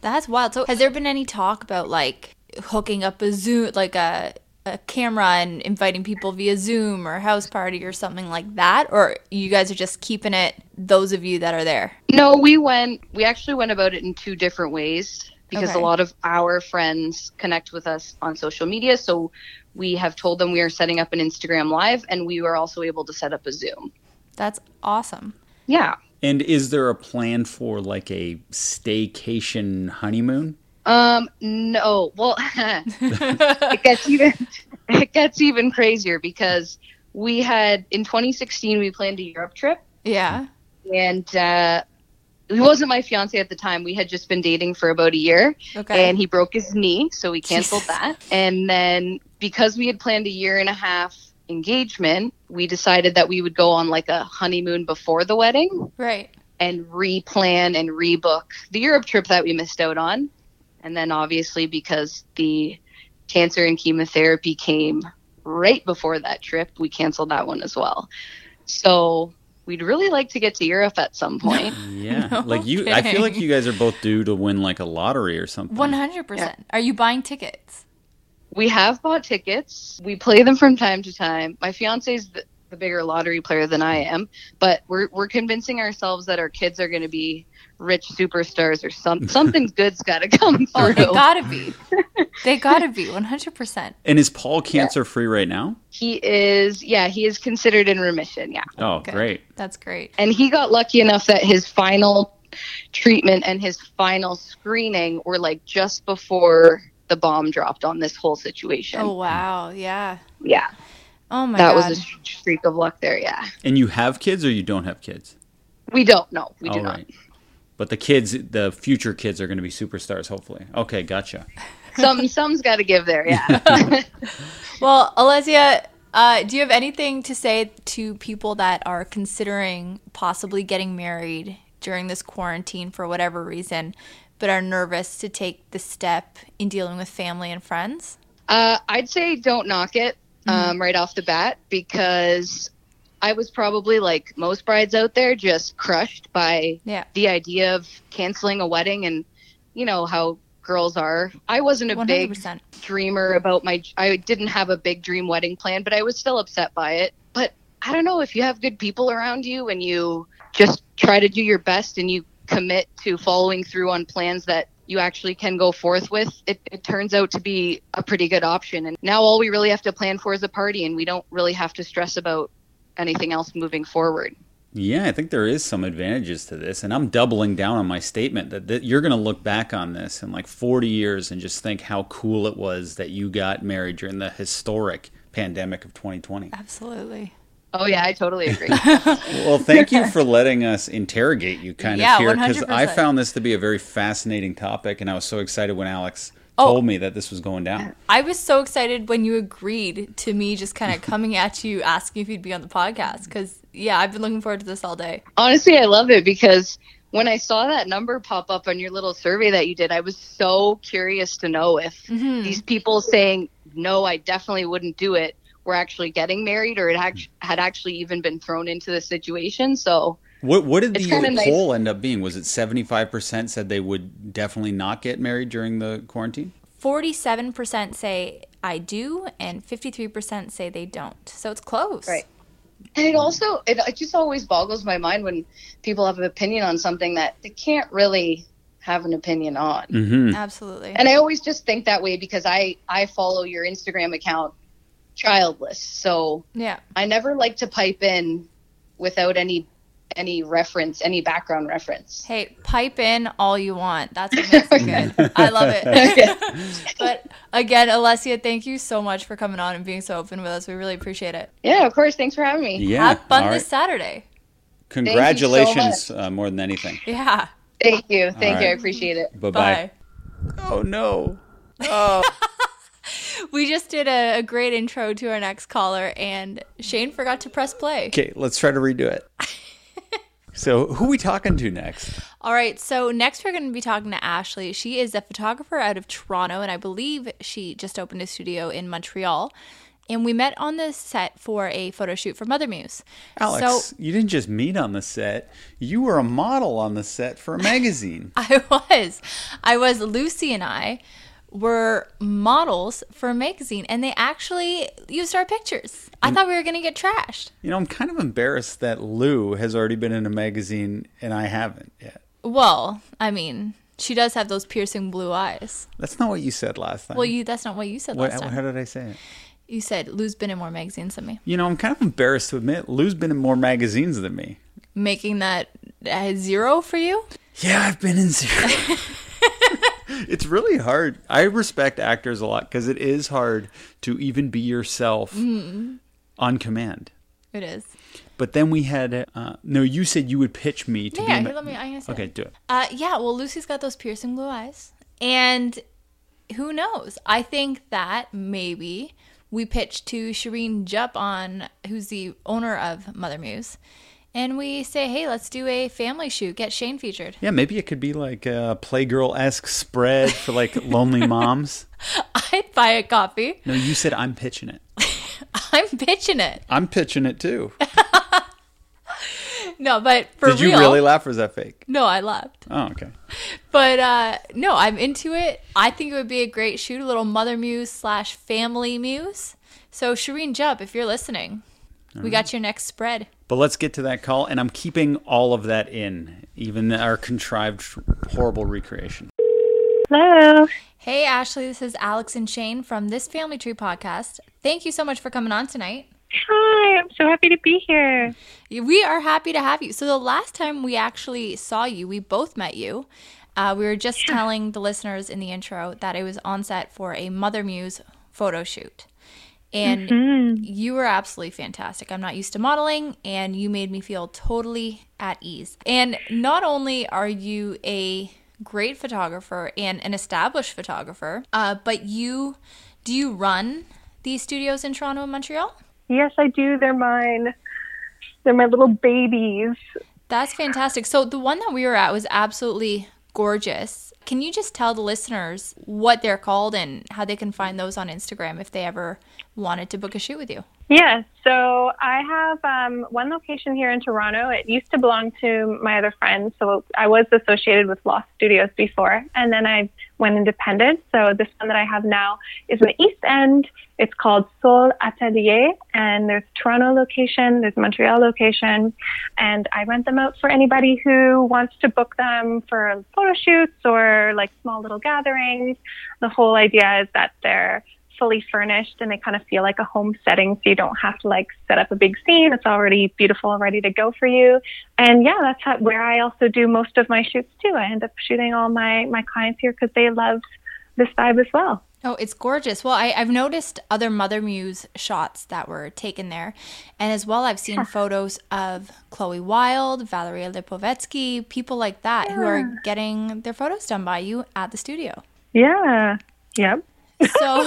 That's wild. So has there been any talk about like hooking up a Zoom, like a a camera and inviting people via Zoom or house party or something like that? Or you guys are just keeping it those of you that are there? No, we went, we actually went about it in two different ways because Okay. a lot of our friends connect with us on social media. So we have told them we are setting up an Instagram live and we were also able to set up a Zoom. That's awesome. Yeah. And is there a plan for like a staycation honeymoon? Um, no. Well, it gets even it gets even crazier because we had in 2016 we planned a Europe trip Yeah. and uh he wasn't my fiance at the time. We had just been dating for about a year Okay. and he broke his knee, so we canceled that. And then because we had planned a year and a half engagement, we decided that we would go on like a honeymoon before the wedding right. and replan and rebook the Europe trip that we missed out on. And then obviously because the cancer and chemotherapy came right before that trip, we canceled that one as well. So we'd really like to get to Europe at some point. Yeah, No like you. I feel like you guys are both due to win like a lottery or something. One hundred percent. Are you buying tickets? we have bought tickets. We play them from time to time. My fiance's the, the bigger lottery player than I am, but we're we're convincing ourselves that our kids are going to be rich superstars or some something good's got to come Oh, through. they gotta be. they gotta be. One hundred percent. And is Paul cancer free right now? he is, yeah, he is considered in remission. Yeah, Oh, great. That's great. and he got lucky enough that his final treatment and his final screening were like just before the bomb dropped on this whole situation. Oh wow, yeah. Yeah, Oh my god. that god. was a streak of luck there. Yeah, And you have kids or you don't have kids? we don't know. We do All not. But the kids, the future kids, are going to be superstars. Hopefully. Okay, gotcha. Some some's got to give there. Yeah. Well, Alessia, uh, do you have anything to say to people that are considering possibly getting married during this quarantine for whatever reason, but are nervous to take the step in dealing with family and friends? Uh, I'd say don't knock it um, right off the bat because I was probably like most brides out there, just crushed by Yeah. the idea of canceling a wedding and you know how girls are. I wasn't a big hundred percent. dreamer about my. I didn't have a big dream wedding plan, but I was still upset by it. But I don't know if you have good people around you and you just try to do your best and you commit to following through on plans that you actually can go forth with, it, it turns out to be a pretty good option. And now all we really have to plan for is a party, and we don't really have to stress about anything else moving forward. Yeah, I think there is some advantages to this, and I'm doubling down on my statement that, that you're going to look back on this in like 40 years and just think how cool it was that you got married during the historic pandemic of 2020. Absolutely. Oh yeah, I totally agree. Well, thank you for letting us interrogate you kind Yeah, of here because I found this to be a very fascinating topic, and I was so excited when Alex Oh. told me that this was going down. I was so excited when you agreed to me just kind of coming at you asking if you'd be on the podcast because, yeah, I've been looking forward to this all day. Honestly, I love it because when I saw that number pop up on your little survey that you did, I was so curious to know if Mhm. these people saying, no, I definitely wouldn't do it, were actually getting married or it act- had actually even been thrown into the situation. So, What what did the kinda nice. poll end up being? Was it 75% said they would definitely not get married during the quarantine? 47% say I do, and 53% say they don't. So it's close. Right. and it also, it, it just always boggles my mind when people have an opinion on something that they can't really have an opinion on. Mm-hmm. Absolutely. And I always just think that way because I, I follow your Instagram account childless. So, yeah. I never like to pipe in without any any reference, any background reference. Hey, pipe in all you want. That's what makes it good. I love it. but again, Alessia, thank you so much for coming on and being so open with us. We really appreciate it. Yeah, of course. Thanks for having me. Yeah. Have fun all right. this Saturday. Congratulations uh, more than anything. Yeah. Thank you. Thank you. right. I appreciate it. Bye-bye. Bye. Oh no. We just did a, a great intro to our next caller, and Shane forgot to press play. Okay, let's try to redo it. so, who we talking to next? All right, so next we're going to be talking to Ashley. She is a photographer out of Toronto, and I believe she just opened a studio in Montreal. And we met on the set for a photo shoot for Mother Muse. Alex, So you didn't just meet on the set. You were a model on the set for a magazine. I was. I was. Lucy and I were models for a magazine, and they actually used our pictures. I thought we were going to get trashed. you know, I'm kind of embarrassed that Lou has already been in a magazine and I haven't yet. Well, I mean, she does have those piercing blue eyes. That's not what you said last time. Well, you that's not what you said what, last time. how did I say it? You said Lou's been in more magazines than me. You know, I'm kind of embarrassed to admit Lou's been in more magazines than me. Making that zero for you? Yeah, I've been in zero. it's really hard. I respect actors a lot because it is hard to even be yourself Mm-hmm. on command. It is. But then we had uh, no. You said you would pitch me to Yeah, be. here, let me. I'm okay, do it. Uh, yeah. Well, Lucy's got those piercing blue eyes, and who knows? I think that maybe we pitch to Shireen Jupp on, who's the owner of Mother Muse, and we say, hey, let's do a family shoot. Get Shane featured. Yeah, maybe it could be like a Playgirl esque spread for like lonely moms. I'd buy a copy. No, you said I'm pitching it. I'm pitching it. I'm pitching it too. No, but for Did you really laugh or is that fake? No, I laughed. Oh, okay. But uh, no, I'm into it. I think it would be a great shoot, a little mother muse slash family muse. So Shireen Jupp, if you're listening, we got your next spread. But let's get to that call, and I'm keeping all of that in, even our contrived, horrible recreation. Hello. Hey Ashley, this is Alex and Shane from this Family Tree podcast. Thank you so much for coming on tonight. Hi, I'm so happy to be here. We are happy to have you. So, the last time we actually saw you, we both met you. Uh, we were just yeah. telling the listeners in the intro that I was on set for a Mother Muse photo shoot. And mm-hmm. you were absolutely fantastic. I'm not used to modeling, and you made me feel totally at ease. And not only are you a great photographer and an established photographer, uh, but you do you run these studios in Toronto and Montreal? Yes, I do. They're mine. They're my little babies. That's fantastic. So the one that we were at was absolutely gorgeous. Can you just tell the listeners what they're called and how they can find those on Instagram if they ever wanted to book a shoot with you? Yeah, so I have um, one location here in Toronto. It used to belong to my other friends, so I was associated with Lost Studios before, and then I went independent. So this one that I have now is in the East End. It's called Soul Atelier, and there's Toronto location, there's Montreal location, and I rent them out for anybody who wants to book them for photo shoots or like small little gatherings. The whole idea is that they're fully furnished and they kind of feel like a home setting. So you don't have to like set up a big scene. It's already beautiful and ready to go for you. And yeah, that's how, where I also do most of my shoots too. I end up shooting all my, my clients here because they love this vibe as well. Oh, it's gorgeous. Well, I, have noticed other Mother Muse shots that were taken there. And as well, I've seen photos of Chloe Wild, Valeria Lipovetsky, people like that yeah. who are getting their photos done by you at the studio. Yeah. Yep. So,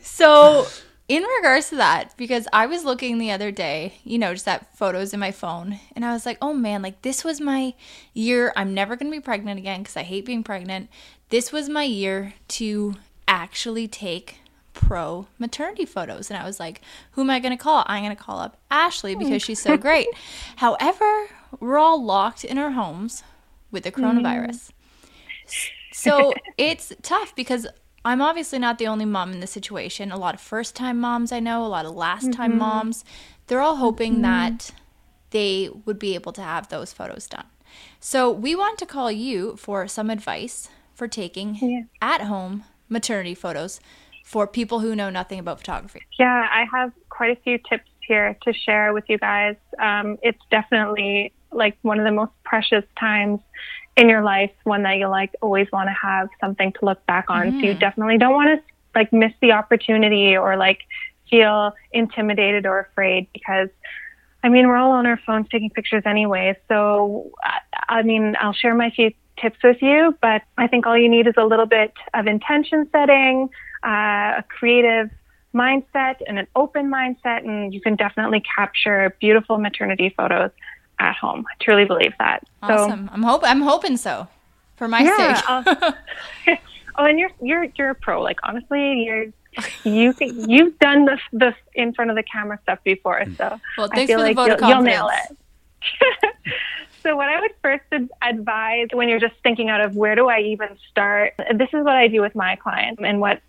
so in regards to that, because I was looking the other day, you know, just at photos in my phone, and I was like, oh man, like this was my year. I'm never going to be pregnant again because I hate being pregnant. This was my year to actually take pro maternity photos. And I was like, who am I going to call? I'm going to call up Ashley because she's so great. However, we're all locked in our homes with the coronavirus. Mm. So it's tough because I'm obviously not the only mom in this situation. A lot of first time moms I know, a lot of last time mm-hmm. moms, they're all hoping mm-hmm. that they would be able to have those photos done. So we want to call you for some advice for taking yeah. at home maternity photos for people who know nothing about photography. Yeah, I have quite a few tips here to share with you guys. Um, it's definitely like one of the most precious times in your life, one that you like always want to have something to look back on. Mm-hmm. So you mm-hmm. definitely don't want to like miss the opportunity or like feel intimidated or afraid because I mean, we're all on our phones taking pictures anyway. So, I mean, I'll share my few tips with you, but I think all you need is a little bit of intention setting, uh, a creative mindset, and an open mindset, and you can definitely capture beautiful maternity photos at home. I truly believe that. Awesome. So, I'm hope I'm hoping so for my yeah, sake. oh, and you're you're you're a pro. Like honestly, you're you you've done this this in front of the camera stuff before, so well, I feel like you'll, you'll nail it. so what I would first advise when you're just thinking out of where do I even start, this is what I do with my clients and what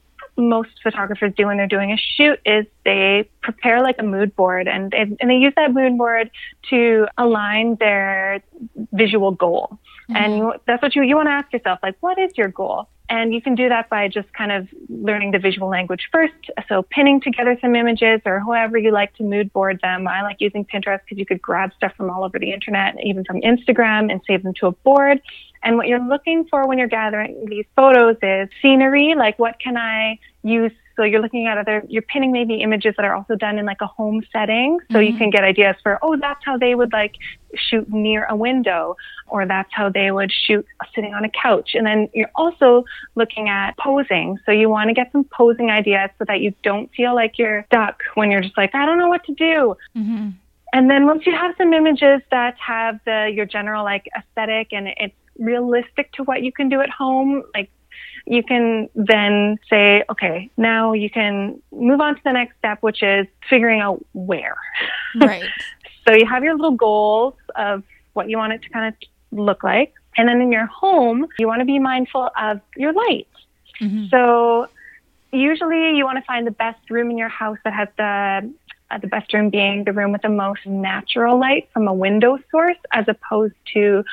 most photographers do when they're doing a shoot is they prepare like a mood board and, and they use that mood board to align their visual goal. Mm-hmm. And you, that's what you, you want to ask yourself, like, what is your goal? And you can do that by just kind of learning the visual language first. So pinning together some images or however you like to mood board them. I like using Pinterest because you could grab stuff from all over the internet, even from Instagram and save them to a board. And what you're looking for when you're gathering these photos is scenery, like what can I use so you're looking at other, you're pinning maybe images that are also done in like a home setting. So mm-hmm. you can get ideas for, oh, that's how they would like shoot near a window, or that's how they would shoot sitting on a couch. And then you're also looking at posing. So you want to get some posing ideas so that you don't feel like you're stuck when you're just like, I don't know what to do. Mm-hmm. And then once you have some images that have the your general like aesthetic and it's realistic to what you can do at home, like you can then say, okay, now you can move on to the next step, which is figuring out where. Right. so you have your little goals of what you want it to kind of look like. And then in your home, you want to be mindful of your light. Mm-hmm. So usually you want to find the best room in your house that has the uh, the best room being the room with the most natural light from a window source as opposed to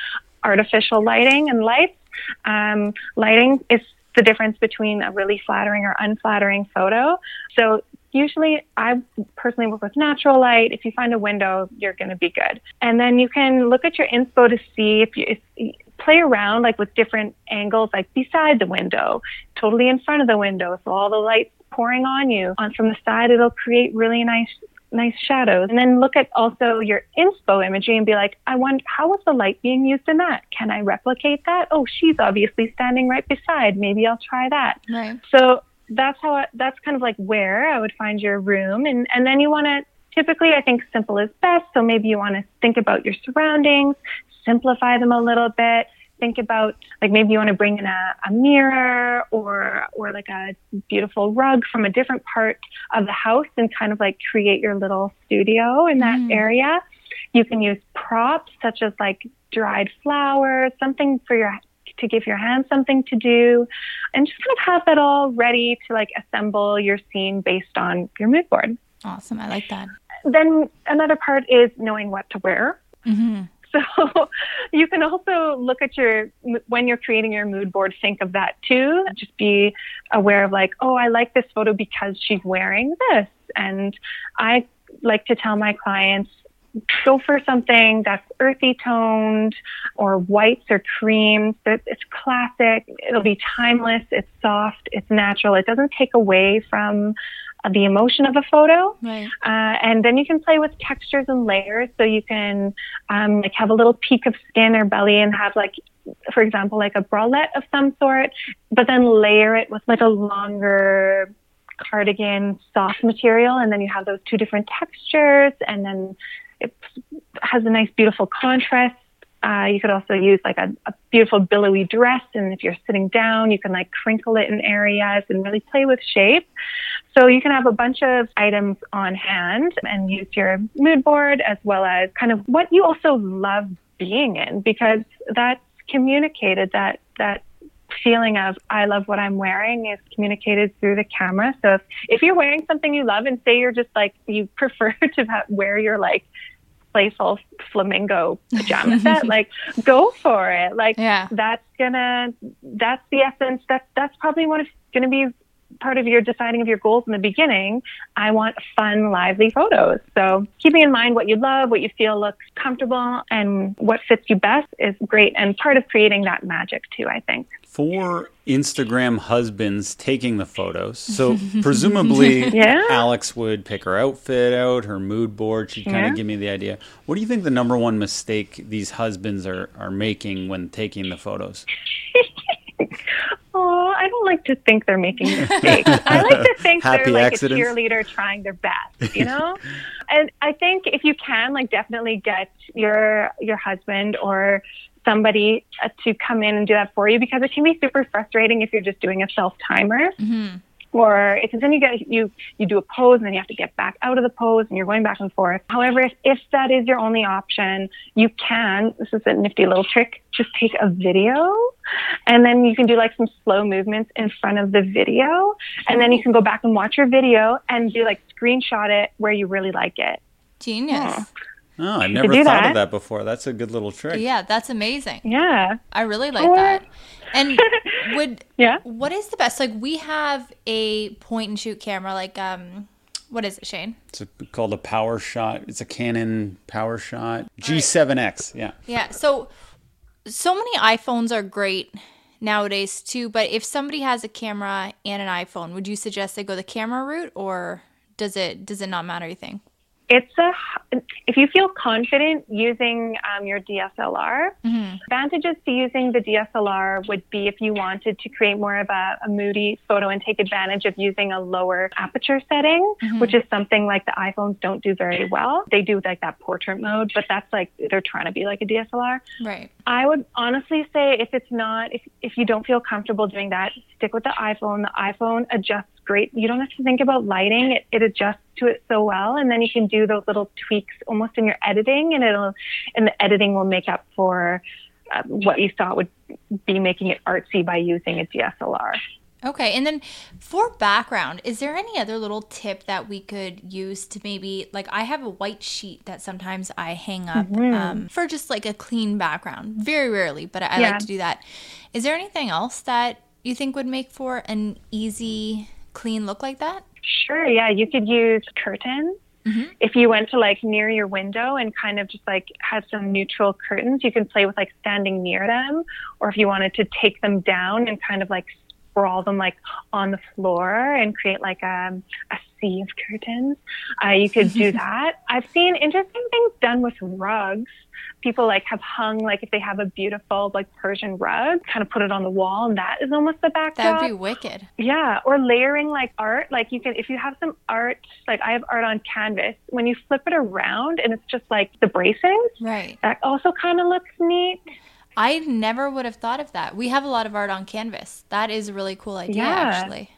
artificial lighting and lights. Um, lighting is the difference between a really flattering or unflattering photo. So usually I personally work with natural light. If you find a window, you're going to be good. And then you can look at your inspo to see if you if, play around like with different angles, like beside the window, totally in front of the window, so all the light's pouring on you. On from the side, it'll create really nice nice shadows. And then look at also your inspo imagery and be like, I wonder how was the light being used in that? Can I replicate that? Oh, she's obviously standing right beside. Maybe I'll try that. Right. So that's how I, that's kind of like where I would find your room and and then you want to typically I think simple is best so maybe you want to think about your surroundings simplify them a little bit think about like maybe you want to bring in a, a mirror or or like a beautiful rug from a different part of the house and kind of like create your little studio in that Mm. area you can use props such as like dried flowers something for your to give your hands something to do and just kind of have that all ready to like assemble your scene based on your mood board. Awesome. I like that. Then another part is knowing what to wear. hmm So you can also look at your, when you're creating your mood board, think of that too. Just be aware of like, oh, I like this photo because she's wearing this. And I like to tell my clients, go for something that's earthy toned or whites or creams. It's classic. It'll be timeless. It's soft. It's natural. It doesn't take away from the emotion of a photo. Right. Uh, and then you can play with textures and layers. So you can um, like have a little peek of skin or belly and have like, for example, like a bralette of some sort, but then layer it with like a longer cardigan soft material. And then you have those two different textures and then it has a nice, beautiful contrast. Uh, you could also use like a, a beautiful billowy dress. And if you're sitting down, you can like crinkle it in areas and really play with shape. So you can have a bunch of items on hand and use your mood board as well as kind of what you also love being in because that's communicated that, that feeling of I love what I'm wearing is communicated through the camera. So if, if you're wearing something you love and say you're just like, you prefer to wear your like playful flamingo pajama set, like go for it. Like Yeah. that's gonna, that's the essence. That, that's probably what is going to be part of your deciding of your goals in the beginning. I want fun, lively photos. So keeping in mind what you love, what you feel looks comfortable and what fits you best is great and part of creating that magic too, I think. For Instagram husbands taking the photos, so presumably Yeah. Alex would pick her outfit out, her mood board. She'd kind Yeah. of give me the idea. What do you think the number one mistake these husbands are, are making when taking the photos? Oh, I don't like to think they're making mistakes. I like to think Happy they're like accidents? a cheerleader trying their best, you know? and I think if you can, like, definitely get your your husband or somebody uh, to come in and do that for you because it can be super frustrating if you're just doing a self timer. Or because then you get you you do a pose and then you have to get back out of the pose and you're going back and forth. However, if, if that is your only option, you can. This is a nifty little trick. Just take a video, and then you can do like some slow movements in front of the video, and then you can go back and watch your video and do like screenshot it where you really like it. Genius. Oh, I've never thought that. of that before. That's a good little trick. Yeah, that's amazing. Yeah, I really like Or- that. And would yeah. what is the best? Like we have a point and shoot camera. Like um, what is it, Shane? It's a, called a PowerShot. It's a Canon PowerShot G7X. Yeah. Yeah. So so many iPhones are great nowadays too. But if somebody has a camera and an iPhone, would you suggest they go the camera route, or does it does it not matter? You think? It's a if you feel confident using um, your DSLR. Advantages to using the DSLR would be if you wanted to create more of a, a moody photo and take advantage of using a lower aperture setting, which is something like the iPhones don't do very well. They do like that portrait mode, but that's like they're trying to be like a DSLR. Right. I would honestly say if it's not, if, if you don't feel comfortable doing that, stick with the iPhone. The iPhone adjusts great. You don't have to think about lighting. It, it adjusts to it so well. And then you can do those little tweaks almost in your editing and it'll, and the editing will make up for uh, what you thought would be making it artsy by using a DSLR. Okay, and then for background, is there any other little tip that we could use to maybe like I have a white sheet that sometimes I hang up um, for just like a clean background. Very rarely, but I, I Yeah. like to do that. Is there anything else that you think would make for an easy, clean look like that? Sure, yeah, you could use curtains. Mm-hmm. If you went to like near your window and kind of just like had some neutral curtains, you can play with like standing near them. Or if you wanted to take them down and kind of like sprawl them like on the floor and create like a, a sea of curtains, uh, you could do that. I've seen interesting things done with rugs people like have hung like if they have a beautiful like Persian rug, kind of put it on the wall, and that is almost the backdrop. That would be wicked. Yeah, or layering like art. Like you can, if you have some art, like I have art on canvas. When you flip it around and it's just like the bracings, Right. that also kind of looks neat. I never would have thought of that. We have a lot of art on canvas. That is a really cool idea, Yeah. actually.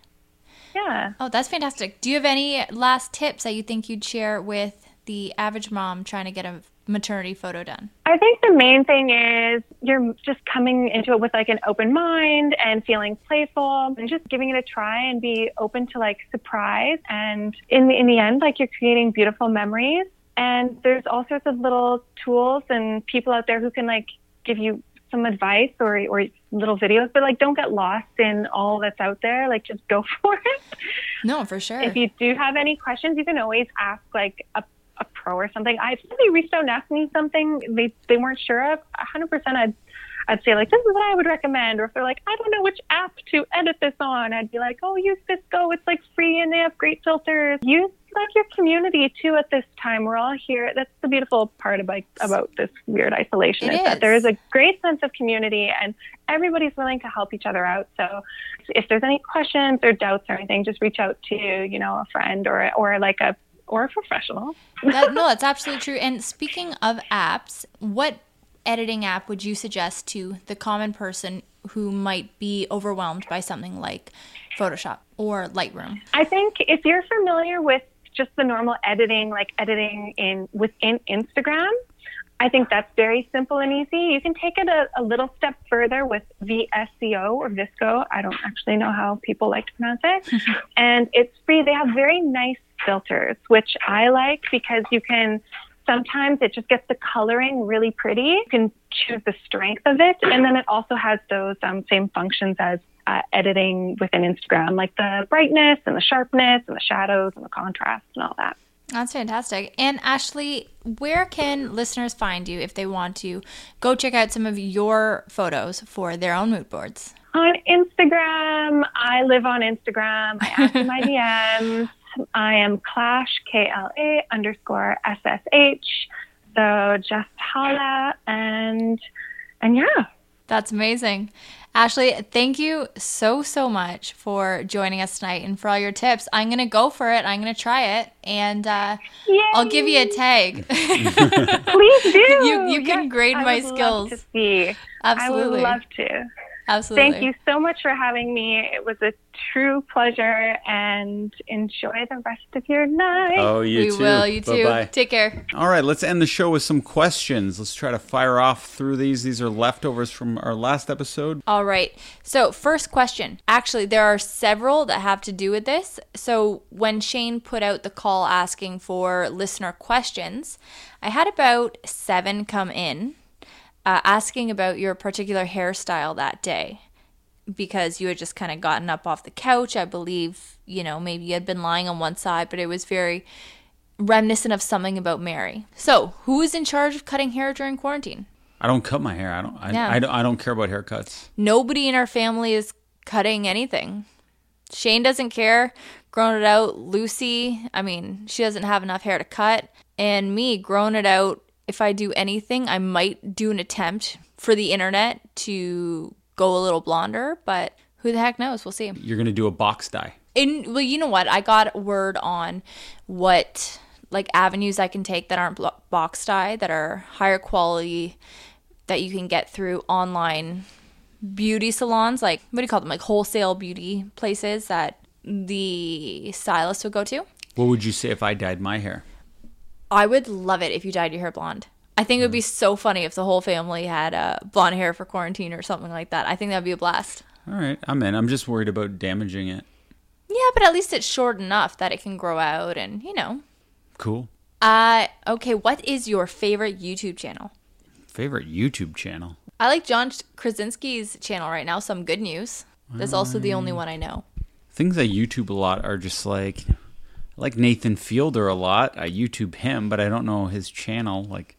Yeah. Oh, that's fantastic. Do you have any last tips that you think you'd share with the average mom trying to get a maternity photo done? I think the main thing is you're just coming into it with like an open mind and feeling playful and just giving it a try and be open to like surprise. And in the, in the end, like you're creating beautiful memories. And there's all sorts of little tools and people out there who can like give you some advice or, or little videos, but like don't get lost in all that's out there. Like just go for it. No, for sure. If you do have any questions, you can always ask like a, a pro or something. I if somebody reached out and asked me something they they weren't sure of. hundred percent, I'd I'd say like this is what I would recommend. Or if they're like I don't know which app to edit this on, I'd be like oh use Visco. It's like free and they have great filters. Use like your community too at this time. We're all here. That's the beautiful part about about this weird isolation is that there is a great sense of community and everybody's willing to help each other out. So if there's any questions or doubts or anything, just reach out to you know a friend or or like a or a professional. that, no, that's absolutely true. And speaking of apps, what editing app would you suggest to the common person who might be overwhelmed by something like Photoshop or Lightroom? I think if you're familiar with just the normal editing, like editing in within Instagram, I think that's very simple and easy. You can take it a, a little step further with VSCO or Visco. I don't actually know how people like to pronounce it. and it's free. They have very nice filters, which I like because you can sometimes it just gets the coloring really pretty. You can choose the strength of it. And then it also has those um, same functions as uh, editing within Instagram, like the brightness and the sharpness and the shadows and the contrast and all that. That's fantastic. And Ashley, where can listeners find you if they want to go check out some of your photos for their own mood boards? On Instagram, I live on Instagram. I ask my DMs. I am Clash, K L A underscore S S H. So just holla and and yeah. That's amazing. Ashley, thank you so, so much for joining us tonight and for all your tips. I'm going to go for it. I'm going to try it and uh, I'll give you a tag. Please do. You- you can grade I my would love skills. to see. Absolutely. I would love to. Absolutely. Thank you so much for having me. It was a true pleasure and enjoy the rest of your night. Oh, you we too. will. You too. Bye-bye. Take care. All right, let's end the show with some questions. Let's try to fire off through these. These are leftovers from our last episode. All right. So, first question. Actually, there are several that have to do with this. So, when Shane put out the call asking for listener questions, I had about seven come in uh, asking about your particular hairstyle that day because you had just kind of gotten up off the couch. I believe, you know, maybe you had been lying on one side, but it was very reminiscent of something about Mary. So, who is in charge of cutting hair during quarantine? I don't cut my hair. I don't. I, Yeah. I, don't, I don't care about haircuts. nobody in our family is cutting anything. Shane doesn't care. Grown it out. Lucy, I mean, she doesn't have enough hair to cut. And me, grown it out. If I do anything, I might do an attempt for the internet to go a little blonder, but who the heck knows? We'll see. You're gonna do a box dye. In well, you know what? I got word on what like avenues I can take that aren't box dye that are higher quality that you can get through online beauty salons, like what do you call them? Like wholesale beauty places that the stylist would go to. What would you say if I dyed my hair? I would love it if you dyed your hair blonde. I think it would be so funny if the whole family had uh, blonde hair for quarantine or something like that. I think that'd be a blast. All right, I'm in. I'm just worried about damaging it. Yeah, but at least it's short enough that it can grow out and, you know. Cool. Uh, okay, what is your favorite YouTube channel? Favorite YouTube channel? I like John Krasinski's channel right now, Some Good News. That's also the only one I know. things I YouTube a lot are just like I like Nathan Fielder a lot. I YouTube him, but I don't know his channel. Like,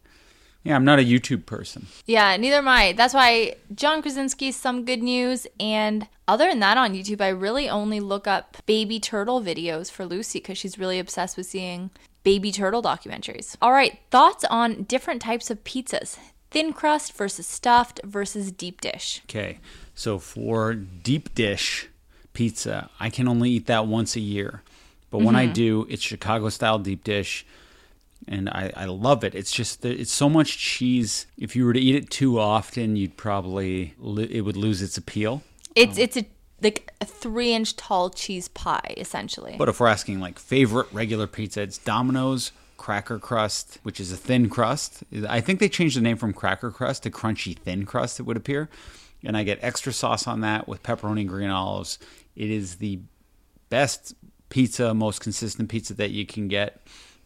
yeah, I'm not a YouTube person. Yeah, neither am I. That's why John Krasinski's some good news. And other than that, on YouTube, I really only look up baby turtle videos for Lucy because she's really obsessed with seeing baby turtle documentaries. All right, thoughts on different types of pizzas thin crust versus stuffed versus deep dish. Okay, so for deep dish pizza, I can only eat that once a year. But when I mm-hmm. do, it's Chicago style deep dish. And I, I love it. It's just it's so much cheese. If you were to eat it too often, you'd probably it would lose its appeal. It's um, it's a like a three inch tall cheese pie essentially. But if we're asking like favorite regular pizza, it's Domino's cracker crust, which is a thin crust. I think they changed the name from cracker crust to crunchy thin crust, it would appear. And I get extra sauce on that with pepperoni and green olives. It is the best pizza, most consistent pizza that you can get.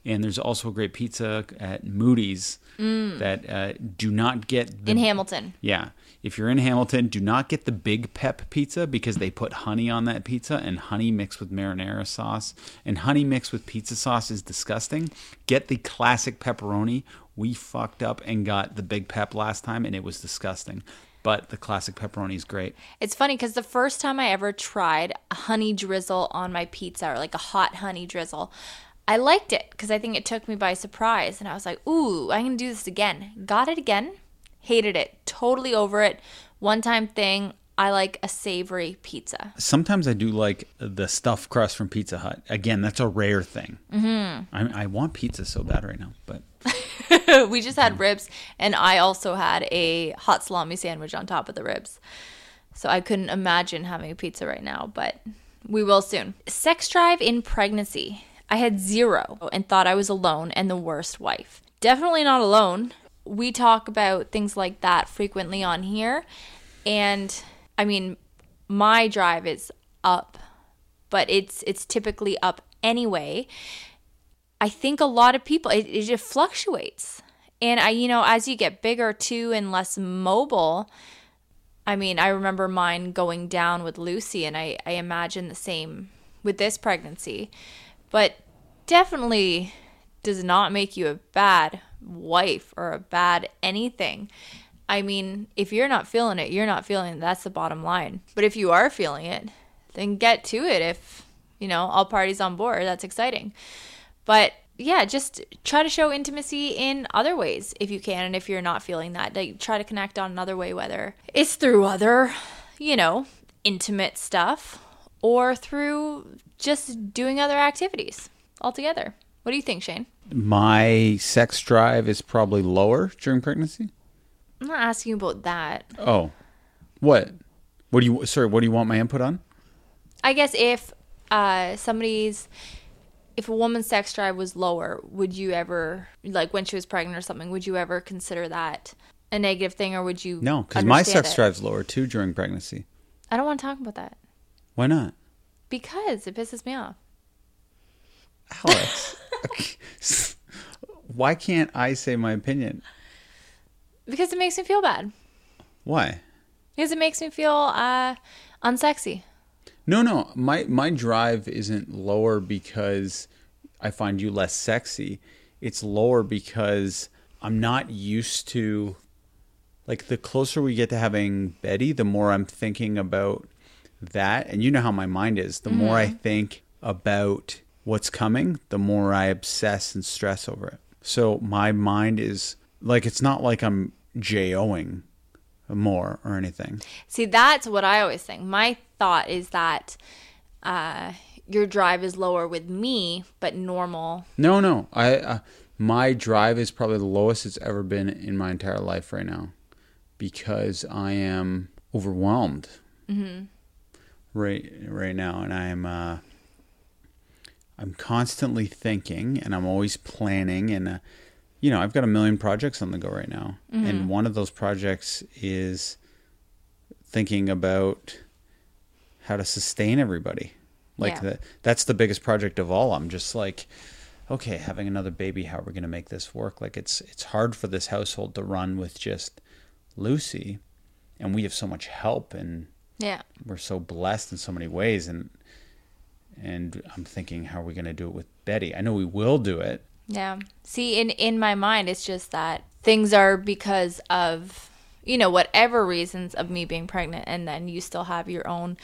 And there's also a great pizza at Moody's that uh, do not get the in Hamilton. yeah. If you're in Hamilton, do not get the Big Pep pizza because they put honey on that pizza and honey mixed with marinara sauce. And honey mixed with pizza sauce is disgusting. Get the classic pepperoni. We fucked up and got the Big Pep last time and it was disgusting. But the classic pepperoni is great. It's funny because the first time I ever tried a honey drizzle on my pizza or like a hot honey drizzle, I liked it because I think it took me by surprise. And I was like, ooh, I'm going to do this again. Got it again. Hated it. Totally over it. One time thing. I like a savory pizza. Sometimes I do like the stuffed crust from Pizza Hut. Again, that's a rare thing. Mm-hmm. I, I want pizza so bad right now, but we just had ribs, and I also had a hot salami sandwich on top of the ribs. So I couldn't imagine having a pizza right now, but we will soon. Sex drive in pregnancy. I had zero and thought I was alone and the worst wife. Definitely not alone. We talk about things like that frequently on here. And I mean, my drive is up, but it's it's typically up anyway. I think a lot of people it, it just fluctuates. And I you know, as you get bigger too and less mobile, I mean, I remember mine going down with Lucy and I, I imagine the same with this pregnancy. But definitely does not make you a bad wife or a bad anything. I mean, if you're not feeling it, you're not feeling it. That's the bottom line. But if you are feeling it, then get to it. If, you know, all parties on board, that's exciting. But yeah, just try to show intimacy in other ways if you can. And if you're not feeling that, like try to connect on another way, whether it's through other, you know, intimate stuff or through just doing other activities altogether. What do you think, Shane? my sex drive is probably lower during pregnancy. I'm not asking about that. Oh, what? What do you? Sorry, what do you want my input on? I guess if uh, somebody's, if a woman's sex drive was lower, would you ever, like when she was pregnant or something, would you ever consider that a negative thing or would you? No, because my sex it? drive's lower too during pregnancy. I don't want to talk about that Why not, because it pisses me off. Alex? Why can't I say my opinion? Because it makes me feel bad. Why? Because it makes me feel uh, unsexy. No, no. My my drive isn't lower because I find you less sexy. It's lower because I'm not used to like the closer we get to having Betty, the more I'm thinking about that. And you know how my mind is. The more I think about what's coming, the more I obsess and stress over it. So my mind is like it's not like I'm JOing more or anything. See, that's what I always think. My thought is that uh, your drive is lower with me, but normal. No, no. I uh, my drive is probably the lowest it's ever been in my entire life right now, because I am overwhelmed. Right, right now, and I'm uh, I'm constantly thinking, and I'm always planning, and uh, you know, I've got a million projects on the go right now, and one of those projects is thinking about how to sustain everybody. Like Yeah. that that's the biggest project of all. I'm just like okay, having another baby, how are we going to make this work? Like it's it's hard for this household to run with just Lucy and we have so much help and Yeah. we're so blessed in so many ways and And I'm thinking, how are we going to do it with Betty? I know we will do it. Yeah. See, in in my mind, it's just that things are because of you know whatever reasons of me being pregnant, and then you still have your own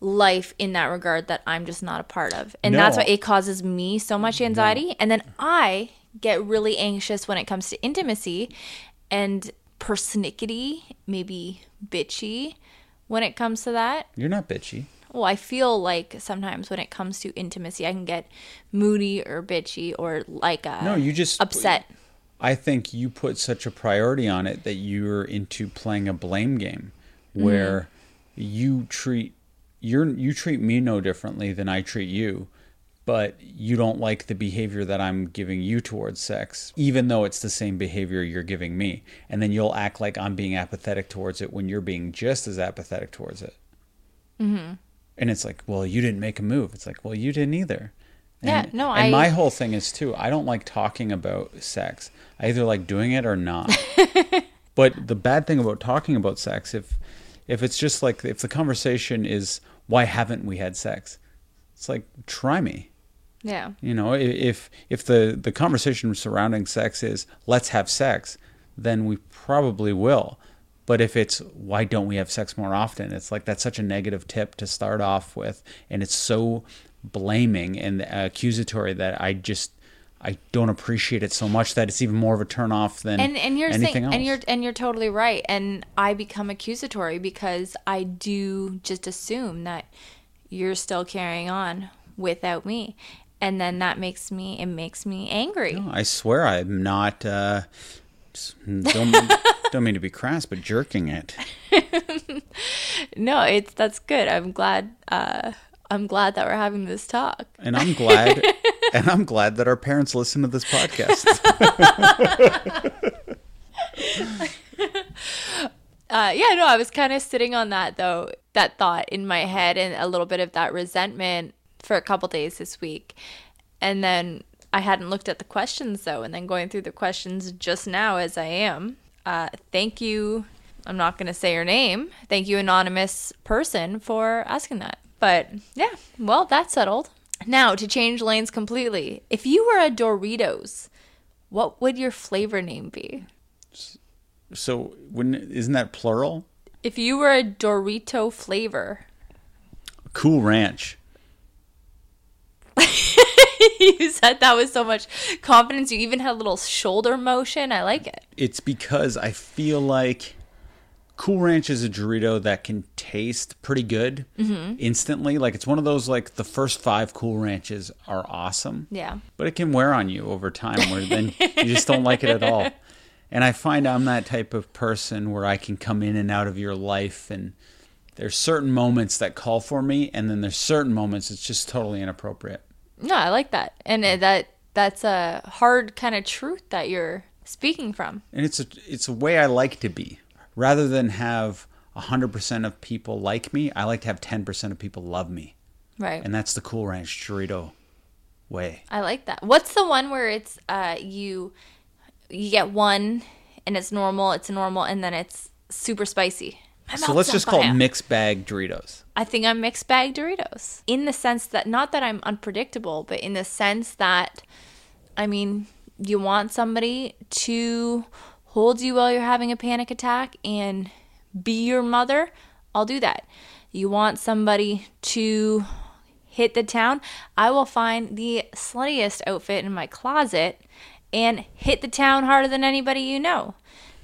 life in that regard that I'm just not a part of, and that's why it causes me so much anxiety, and then I get really anxious when it comes to intimacy and persnickety, maybe bitchy when it comes to that. You're not bitchy. Well, I feel like sometimes when it comes to intimacy, I can get moody or bitchy or like uh, No, you just upset. I think you put such a priority on it that you're into playing a blame game where you treat you're you treat me no differently than I treat you, but you don't like the behavior that I'm giving you towards sex, even though it's the same behavior you're giving me. And then you'll act like I'm being apathetic towards it when you're being just as apathetic towards it. Mm-hmm. And it's like, well, you didn't make a move. It's like, well, you didn't either. Yeah, And- no, and I- my whole thing is too. I don't like talking about sex. I either like doing it or not. but the bad thing about talking about sex, if if it's just like if the conversation is why haven't we had sex, it's like try me. Yeah. You know, if if the the conversation surrounding sex is let's have sex, then we probably will. But if it's why don't we have sex more often, it's like that's such a negative tip to start off with, and it's so blaming and accusatory that I just I don't appreciate it so much that it's even more of a turn off than And and you're anything saying else. and you're and you're totally right. And I become accusatory because I do just assume that you're still carrying on without me. And then that makes me it makes me angry. I swear I'm not. Uh, don't don't mean to be crass, but jerking it. No, it's that's good. I'm glad uh I'm glad that we're having this talk. And I'm glad, and I'm glad that our parents listen to this podcast. Uh, yeah, no, I was kind of sitting on that though, that thought in my head, and a little bit of that resentment for a couple days this week, and then I hadn't looked at the questions though, and then going through the questions just now as I am. Uh, thank you. I'm not going to say your name. Thank you, anonymous person, for asking that. But yeah, well, that's settled. Now to change lanes completely. If you were a Doritos, what would your flavor name be? So, wouldn't isn't that plural? If you were a Dorito flavor, Cool Ranch. you said that with so much confidence. You even had a little shoulder motion. I like it. It's because I feel like Cool Ranch is a Dorito that can taste pretty good mm-hmm. instantly. Like it's one of those like the first five Cool Ranches are awesome. Yeah. but it can wear on you over time where then you just don't like it at all. And I find I'm that type of person where I can come in and out of your life and there's certain moments that call for me and then there's certain moments it's just totally inappropriate. No, I like that, and that that's a hard kind of truth that you're speaking from. And it's a it's a way I like to be. Rather than have 100% of people like me, I like to have 10% of people love me. Right. And that's the Cool Ranch Dorito way. I like that. What's the one where it's uh you you get one and it's normal, it's normal, and then it's super spicy. My So let's just call it mixed bag Doritos. I think I'm mixed bag Doritos. In the sense that not that I'm unpredictable, but in the sense that I mean, you want somebody to hold you while you're having a panic attack and be your mother, I'll do that. You want somebody to hit the town, I will find the sluttiest outfit in my closet and hit the town harder than anybody you know.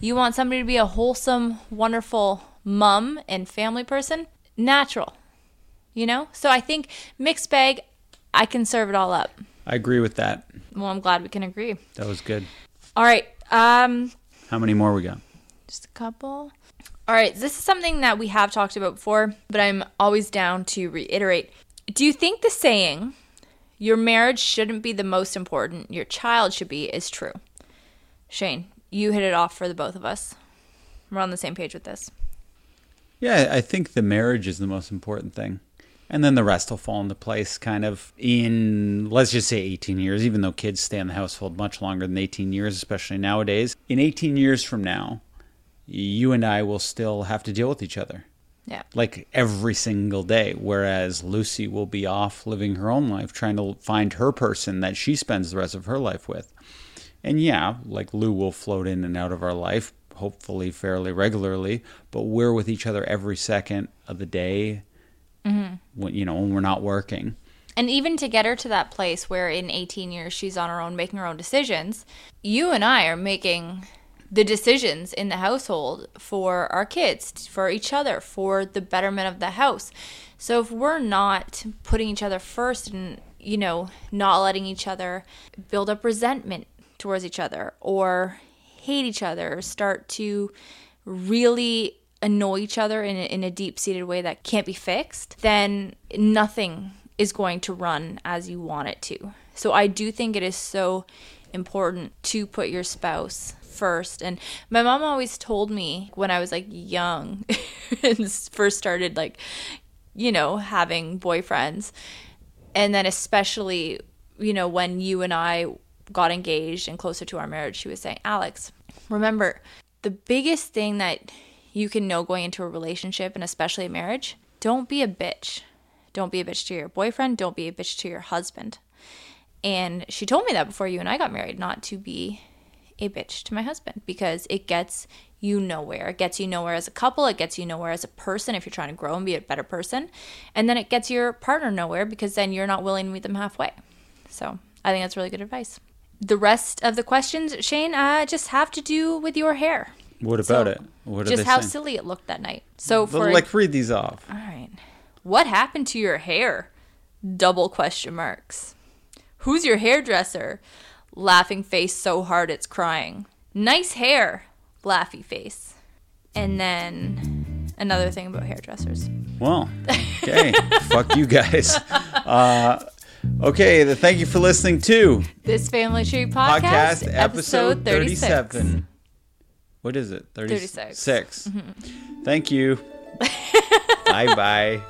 You want somebody to be a wholesome, wonderful mom and family person? Natural. You know? So I think mixed bag, I can serve it all up. I agree with that. Well, I'm glad we can agree. That was good. All right. Um, How many more we got? just a couple. All right, this is something that we have talked about before, but I'm always down to reiterate. Do you think the saying, your marriage shouldn't be the most important, your child should be, is true? Shane, you hit it off for the both of us. We're on the same page with this. Yeah, I think the marriage is the most important thing. And then the rest will fall into place kind of in, let's just say 18 years, even though kids stay in the household much longer than 18 years, especially nowadays. In 18 years from now, you and I will still have to deal with each other. Yeah. like every single day. Whereas Lucy will be off living her own life, trying to find her person that she spends the rest of her life with. And yeah, like Lou will float in and out of our life, hopefully fairly regularly, but we're with each other every second of the day. Mm-hmm. When you know when we're not working. And even to get her to that place where in 18 years she's on her own making her own decisions, you and I are making the decisions in the household for our kids, for each other, for the betterment of the house. So if we're not putting each other first and, you know, not letting each other build up resentment towards each other or hate each other start to really annoy each other in a, in a deep seated way that can't be fixed, then nothing is going to run as you want it to. So I do think it is so important to put your spouse first. And my mom always told me when I was like young and first started like, you know, having boyfriends, and then especially, you know, when you and I got engaged and closer to our marriage, she was saying, Alex, remember the biggest thing that you can know going into a relationship and especially a marriage don't be a bitch. Don't be a bitch to your boyfriend. Don't be a bitch to your husband. And she told me that before you and I got married, not to be a bitch to my husband because it gets you nowhere. It gets you nowhere as a couple. It gets you nowhere as a person if you're trying to grow and be a better person. And then it gets your partner nowhere because then you're not willing to meet them halfway. So I think that's really good advice. The rest of the questions, Shane, uh, just have to do with your hair. What about So, it? What just how saying? silly it looked that night. So for like read these off. all right, what happened to your hair? Double question marks. Who's your hairdresser? Laughing face so hard it's crying. Nice hair. Laughy face. And then another thing about hairdressers. Well, okay. Fuck you guys. Uh, okay, the, thank you for listening to This Family Tree Podcast, podcast episode episode 36. 37. What is it? 30, 36. Mm-hmm. Thank you. bye bye.